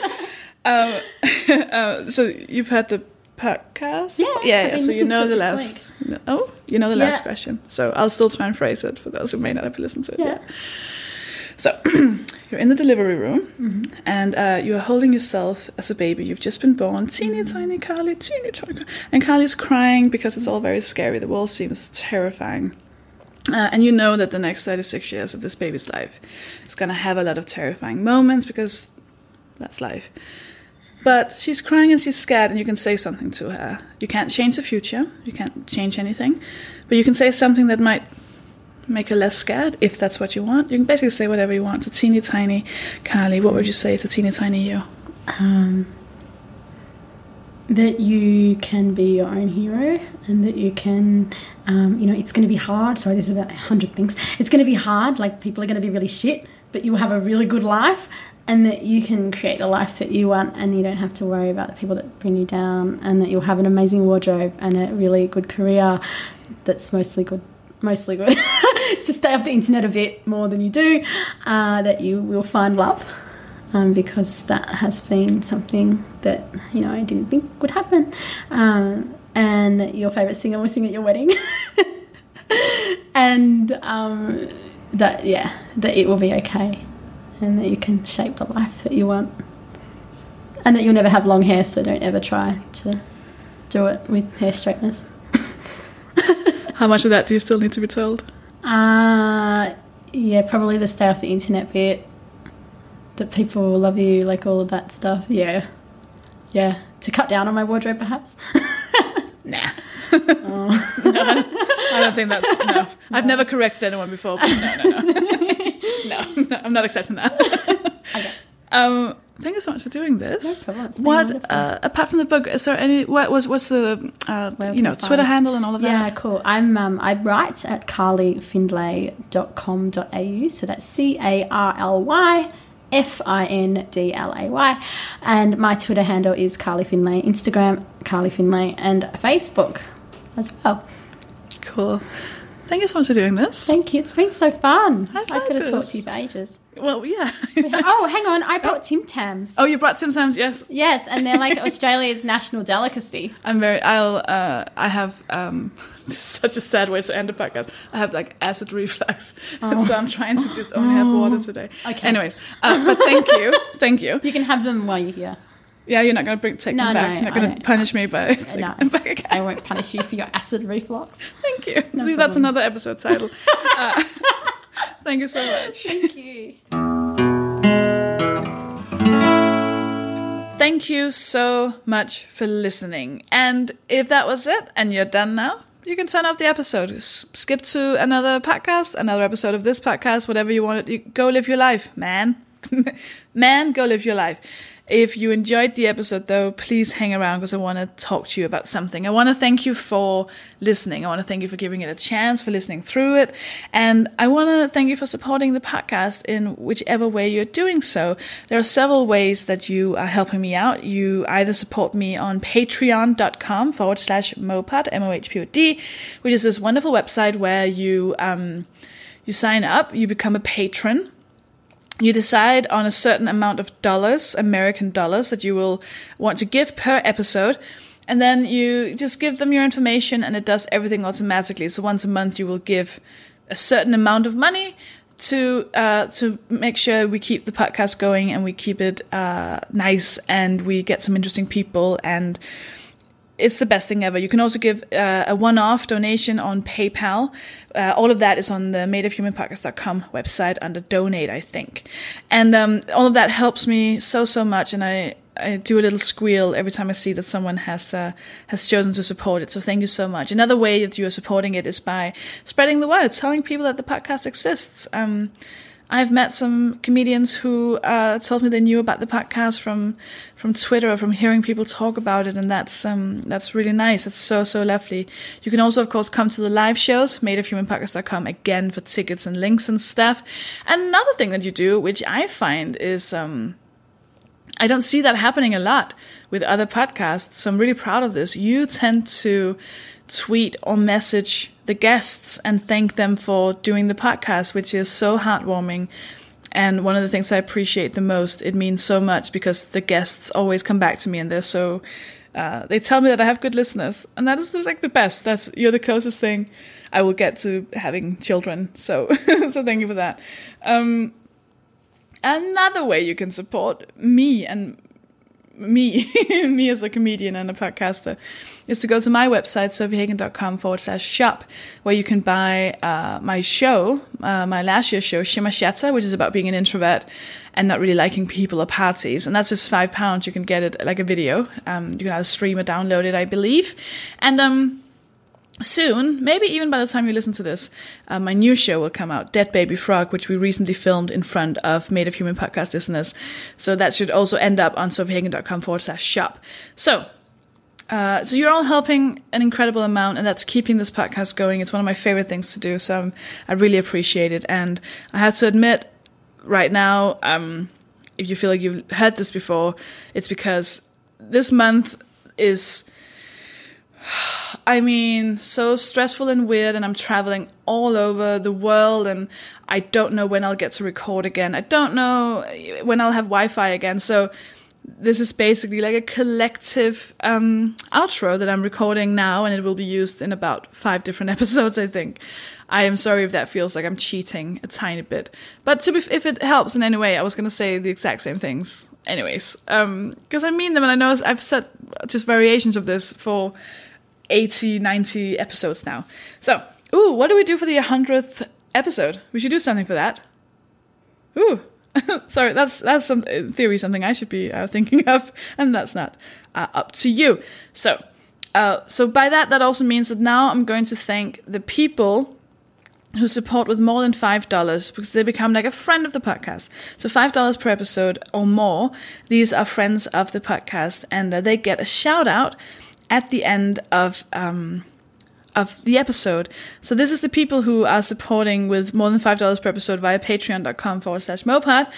um, uh, so you've heard the podcast, Yeah, yeah. yeah so you know the last. Oh, you know the Yeah. last question. So I'll still try and phrase it for those who may not have listened to it Yeah. yet. So you're in the delivery room, Mm-hmm. and uh, you are holding yourself as a baby. You've just been born, teeny Mm-hmm. tiny Carly, teeny tiny, and Carly's crying because it's all very scary. The world seems terrifying. Uh, and you know that the next 36 years of this baby's life is going to have a lot of terrifying moments because that's life. But she's crying and she's scared, and you can say something to her. You can't change the future, you can't change anything, but you can say something that might make her less scared if that's what you want. You can basically say whatever you want to teeny tiny Carly. What would you say to teeny tiny you? um, that you can be your own hero and that you can um, you know it's going to be hard sorry this is about a hundred things it's going to be hard like people are going to be really shit but you'll have a really good life and that you can create the life that you want and you don't have to worry about the people that bring you down and that you'll have an amazing wardrobe and a really good career that's mostly good mostly good to stay off the internet a bit more than you do uh, that you will find love um, because that has been something that you know I didn't think would happen. Um, and that your favorite singer will sing at your wedding, and um, that yeah, that it will be okay, and that you can shape the life that you want, and that you'll never have long hair, so don't ever try to do it with hair straighteners. How much of that do you still need to be told? Uh, yeah, probably the stay off the internet bit. That people will love you, like all of that stuff. Yeah. Yeah. To cut down on my wardrobe, perhaps. nah. I don't think that's enough. I've never corrected anyone before, but no, no, no. No, no, I'm not accepting that. Um, thank you so much for doing this. No problem, What uh, apart from the book, is there any? What was what's the uh, you know Twitter find- handle and all of that? Yeah, cool. I'm um, I write at carlyfindlay.com.au. So that's C A R L Y F I N D L A Y. And my Twitter handle is Carly Findlay, Instagram Carly Findlay, and Facebook as well. Cool. Thank you so much for doing this. Thank you. It's been so fun. I I, could have talked to you for ages. Well, yeah. oh, hang on. I brought Tim Tams. oh, you brought Tim Tams. Yes, Yes, and they're like Australia's national delicacy. I'm very. I'll. Uh, I have. Um, such a sad way to end a podcast. I have like acid reflux, so I'm trying to just only have water today. Oh. Okay. Anyways, uh, but thank you, thank you. You can have them while you're here. Yeah, you're not going to bring take No, them back. no, you're not going to punish me but No, them back again. I won't punish you for your acid reflux. Thank you. See, that's another episode title. Uh, thank you so much. Thank you. Thank you so much for listening. And if that was it and you're done now, you can turn off the episode. S- skip to another podcast, another episode of this podcast, whatever you want. You go live your life, man. man, go live your life. If you enjoyed the episode, though, please hang around because I want to talk to you about something. I want to thank you for listening. I want to thank you for giving it a chance, for listening through it. And I want to thank you for supporting the podcast in whichever way you're doing so. There are several ways that you are helping me out. You either support me on patreon.com forward slash mohpod, M-O-H-P-O-D, which is this wonderful website where you, um, you sign up, you become a patron, you decide on a certain amount of dollars, American dollars, that you will want to give per episode. And then you just give them your information and it does everything automatically. So once a month, you will give a certain amount of money to uh, to make sure we keep the podcast going and we keep it uh, nice and we get some interesting people and it's the best thing ever. You can also give uh, a one-off donation on PayPal. Uh, all of that is on the madeofhumanpodcast.com website under donate, I think. And um, all of that helps me so so much, and I, I do a little squeal every time I see that someone has uh, has chosen to support it. So thank you so much. Another way that you are supporting it is by spreading the word, telling people that the podcast exists. Um, I've met some comedians who uh, told me they knew about the podcast from from Twitter or from hearing people talk about it, and that's um, that's really nice. That's so so lovely. You can also, of course, come to the live shows, madeofhumanpodcast.com again for tickets and links and stuff. Another thing that you do, which I find is um, I don't see that happening a lot with other podcasts, so I'm really proud of this. You tend to tweet or message the guests and thank them for doing the podcast, which is so heartwarming. And one of the things I appreciate the most, it means so much because the guests always come back to me and they're so, uh, they tell me that I have good listeners. And that is like the best. That's, you're the closest thing I will get to having children. So, so thank you for that. Um, another way you can support me and me, me as a comedian and a podcaster, is to go to my website, sofiehagen.com forward slash shop, where you can buy uh, my show, uh, my last year's show, Shimmer Shatter, which is about being an introvert and not really liking people or parties. And that's just five pounds. You can get it like a video. Um, you can either stream or download it, I believe. And, um, soon, maybe even by the time you listen to this, uh, my new show will come out, Dead Baby Frog, which we recently filmed in front of Made of Human podcast listeners. So that should also end up on sofiehagen.com forward slash shop. So, uh, so you're all helping an incredible amount, and that's keeping this podcast going. It's one of my favorite things to do, so I'm, I really appreciate it. And I have to admit, right now, um, if you feel like you've heard this before, it's because this month is I mean, so stressful and weird, and I'm traveling all over the world, and I don't know when I'll get to record again. I don't know when I'll have Wi Fi again. So, this is basically like a collective um, outro that I'm recording now, and it will be used in about five different episodes, I think. I am sorry if that feels like I'm cheating a tiny bit, but to be, if it helps in any way, I was going to say the exact same things, anyways, because I mean them, and I know I've said just variations of this for 80, 90 episodes now. So, ooh, what do we do for the 100th episode? We should do something for that. Ooh. Sorry, that's that's some in theory something I should be uh, thinking of, and that's not uh, up to you. So, uh, so by that, that also means that now I'm going to thank the people who support with more than five dollars because they become like a friend of the podcast. So five dollars per episode or more. These are friends of the podcast, and uh, they get a shout out at the end of um, of the episode. So this is the people who are supporting with more than five dollars per episode via patreon.com forward slash mohpod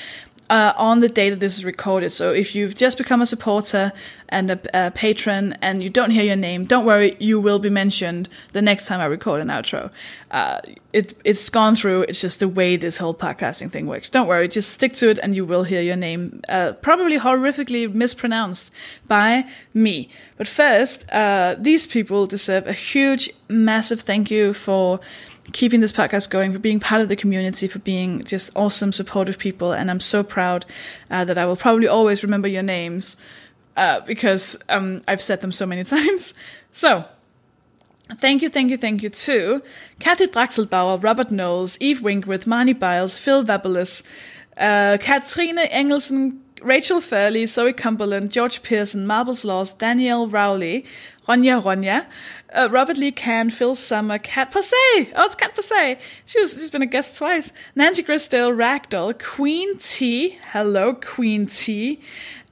uh, on the day that this is recorded. So if you've just become a supporter and a, a, patron and you don't hear your name, don't worry, you will be mentioned the next time I record an outro. Uh, it, it's gone through. It's just the way this whole podcasting thing works. Don't worry, just stick to it and you will hear your name, uh, probably horrifically mispronounced by me. But first, uh, these people deserve a huge, massive thank you for keeping this podcast going, for being part of the community, for being just awesome, supportive people. And I'm so proud uh, that I will probably always remember your names uh, because um, I've said them so many times. So, Thank you, thank you, thank you to Kathy Draxelbauer, Robert Knowles, Eve Winkworth, Marnie Biles, Phil Vabelis, uh, Katrine Engelsen, Rachel Furley, Zoe Cumberland, George Pearson, Marbles Laws, Danielle Rowley, Ronya Ronya, uh, Robert Lee Can, Phil Summer, Cat Passe. Oh, it's Cat Passe. She was, she's been a guest twice. Nancy Grisdale, Ragdoll, Queen T. Hello, Queen T.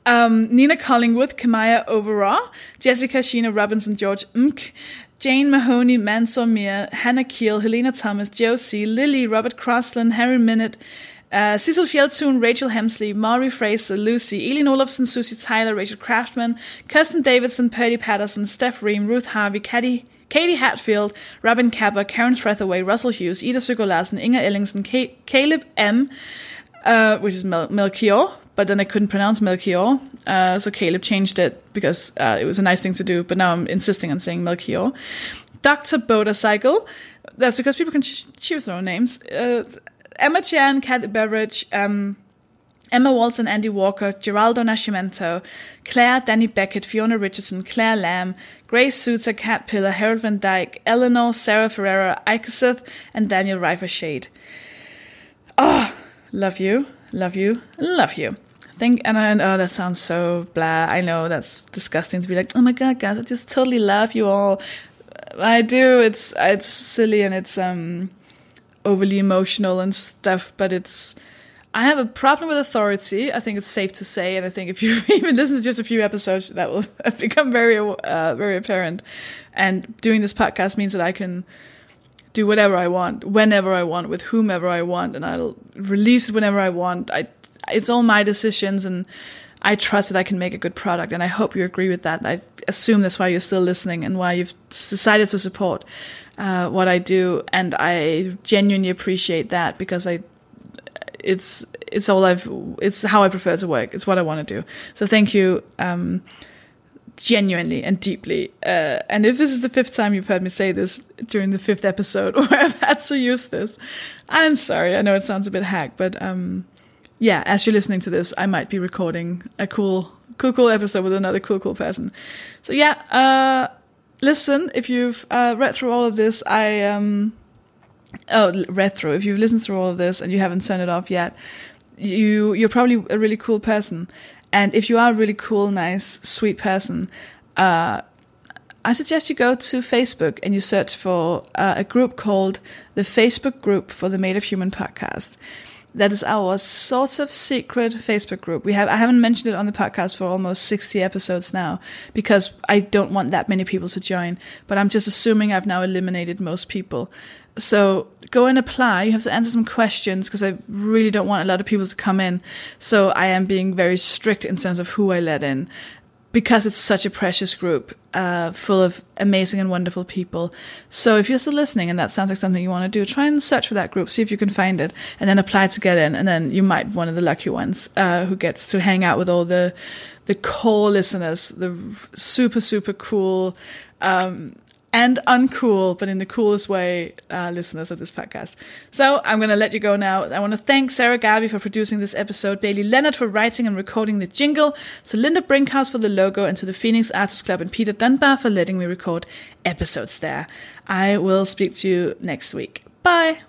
Um, Nina Collingwood, Kamaya Overaw, Jessica Sheena Robinson, George Mk, Jane Mahoney, Mansour Mir, Hannah Keel, Helena Thomas, Josie, Lily, Robert Crossland, Harry Minute, uh, Cecil Fjeldtun, Rachel Hemsley, Maury Fraser, Lucy, Eileen Olafson, Susie Tyler, Rachel Craftman, Kirsten Davidson, Purdy Patterson, Steph Ream, Ruth Harvey, Katie, Katie Hatfield, Robin Kappa, Karen Trethaway, Russell Hughes, Ida Søgaard Inger Ellingsen, Caleb M., uh, which is Mel- Melchior, but then I couldn't pronounce Melchior, uh, so Caleb changed it because uh, it was a nice thing to do, but now I'm insisting on saying Melchior. Dr. Bodacycle, that's because people can ch- choose their own names. Emma Chan, Kathy Beveridge, um, Emma Walton, Andy Walker, Geraldo Nascimento, Claire, Danny Beckett, Fiona Richardson, Claire Lamb, Grace Suter, Cat Pillar, Harold Van Dyke, Eleanor, Sarah Ferreira, Ikeseth, and Daniel Rifer Shade. Oh, love you, love you, love you. Think and, and oh, that sounds so blah. I know that's disgusting to be like, oh my god, guys, I just totally love you all. I do. It's it's silly and it's um overly emotional and stuff, but it's. I have a problem with authority. I think it's safe to say, and I think if you even listen to just a few episodes, that will become very, uh, very apparent. And doing this podcast means that I can do whatever I want, whenever I want, with whomever I want, and I'll release it whenever I want. I, it's all my decisions, and I trust that I can make a good product. And I hope you agree with that. I assume that's why you're still listening and why you've decided to support uh, what I do, and I genuinely appreciate that because I, it's it's all I've it's how I prefer to work. It's what I want to do. So thank you, um, genuinely and deeply. Uh, and if this is the fifth time you've heard me say this during the fifth episode, where I've had to use this, I'm sorry. I know it sounds a bit hack, but um, yeah, as you're listening to this, I might be recording a cool, cool, cool episode with another cool, cool person. So yeah. Uh, listen, if you've uh, read through all of this, I um, oh read through. If you've listened through all of this and you haven't turned it off yet, you you're probably a really cool person. And if you are a really cool, nice, sweet person, uh, I suggest you go to Facebook and you search for uh, a group called the Facebook Group for the Made of Human podcast that is our sort of secret Facebook group. We have I haven't mentioned it on the podcast for almost 60 episodes now because I don't want that many people to join, but I'm just assuming I've now eliminated most people. So go and apply. You have to answer some questions because I really don't want a lot of people to come in. So I am being very strict in terms of who I let in because it's such a precious group uh, full of amazing and wonderful people. So if you're still listening and that sounds like something you want to do, try and search for that group, see if you can find it, and then apply to get in. And then you might be one of the lucky ones uh, who gets to hang out with all the the core listeners, the super super cool um, and uncool, but in the coolest way, uh, listeners of this podcast. So I'm going to let you go now. I want to thank Sarah Garvey for producing this episode, Bailey Lenart for writing and recording the jingle, to Linda Brinkhaus for the logo, and to the Phoenix Artists Club and Peter Dunbar for letting me record episodes there. I will speak to you next week. Bye.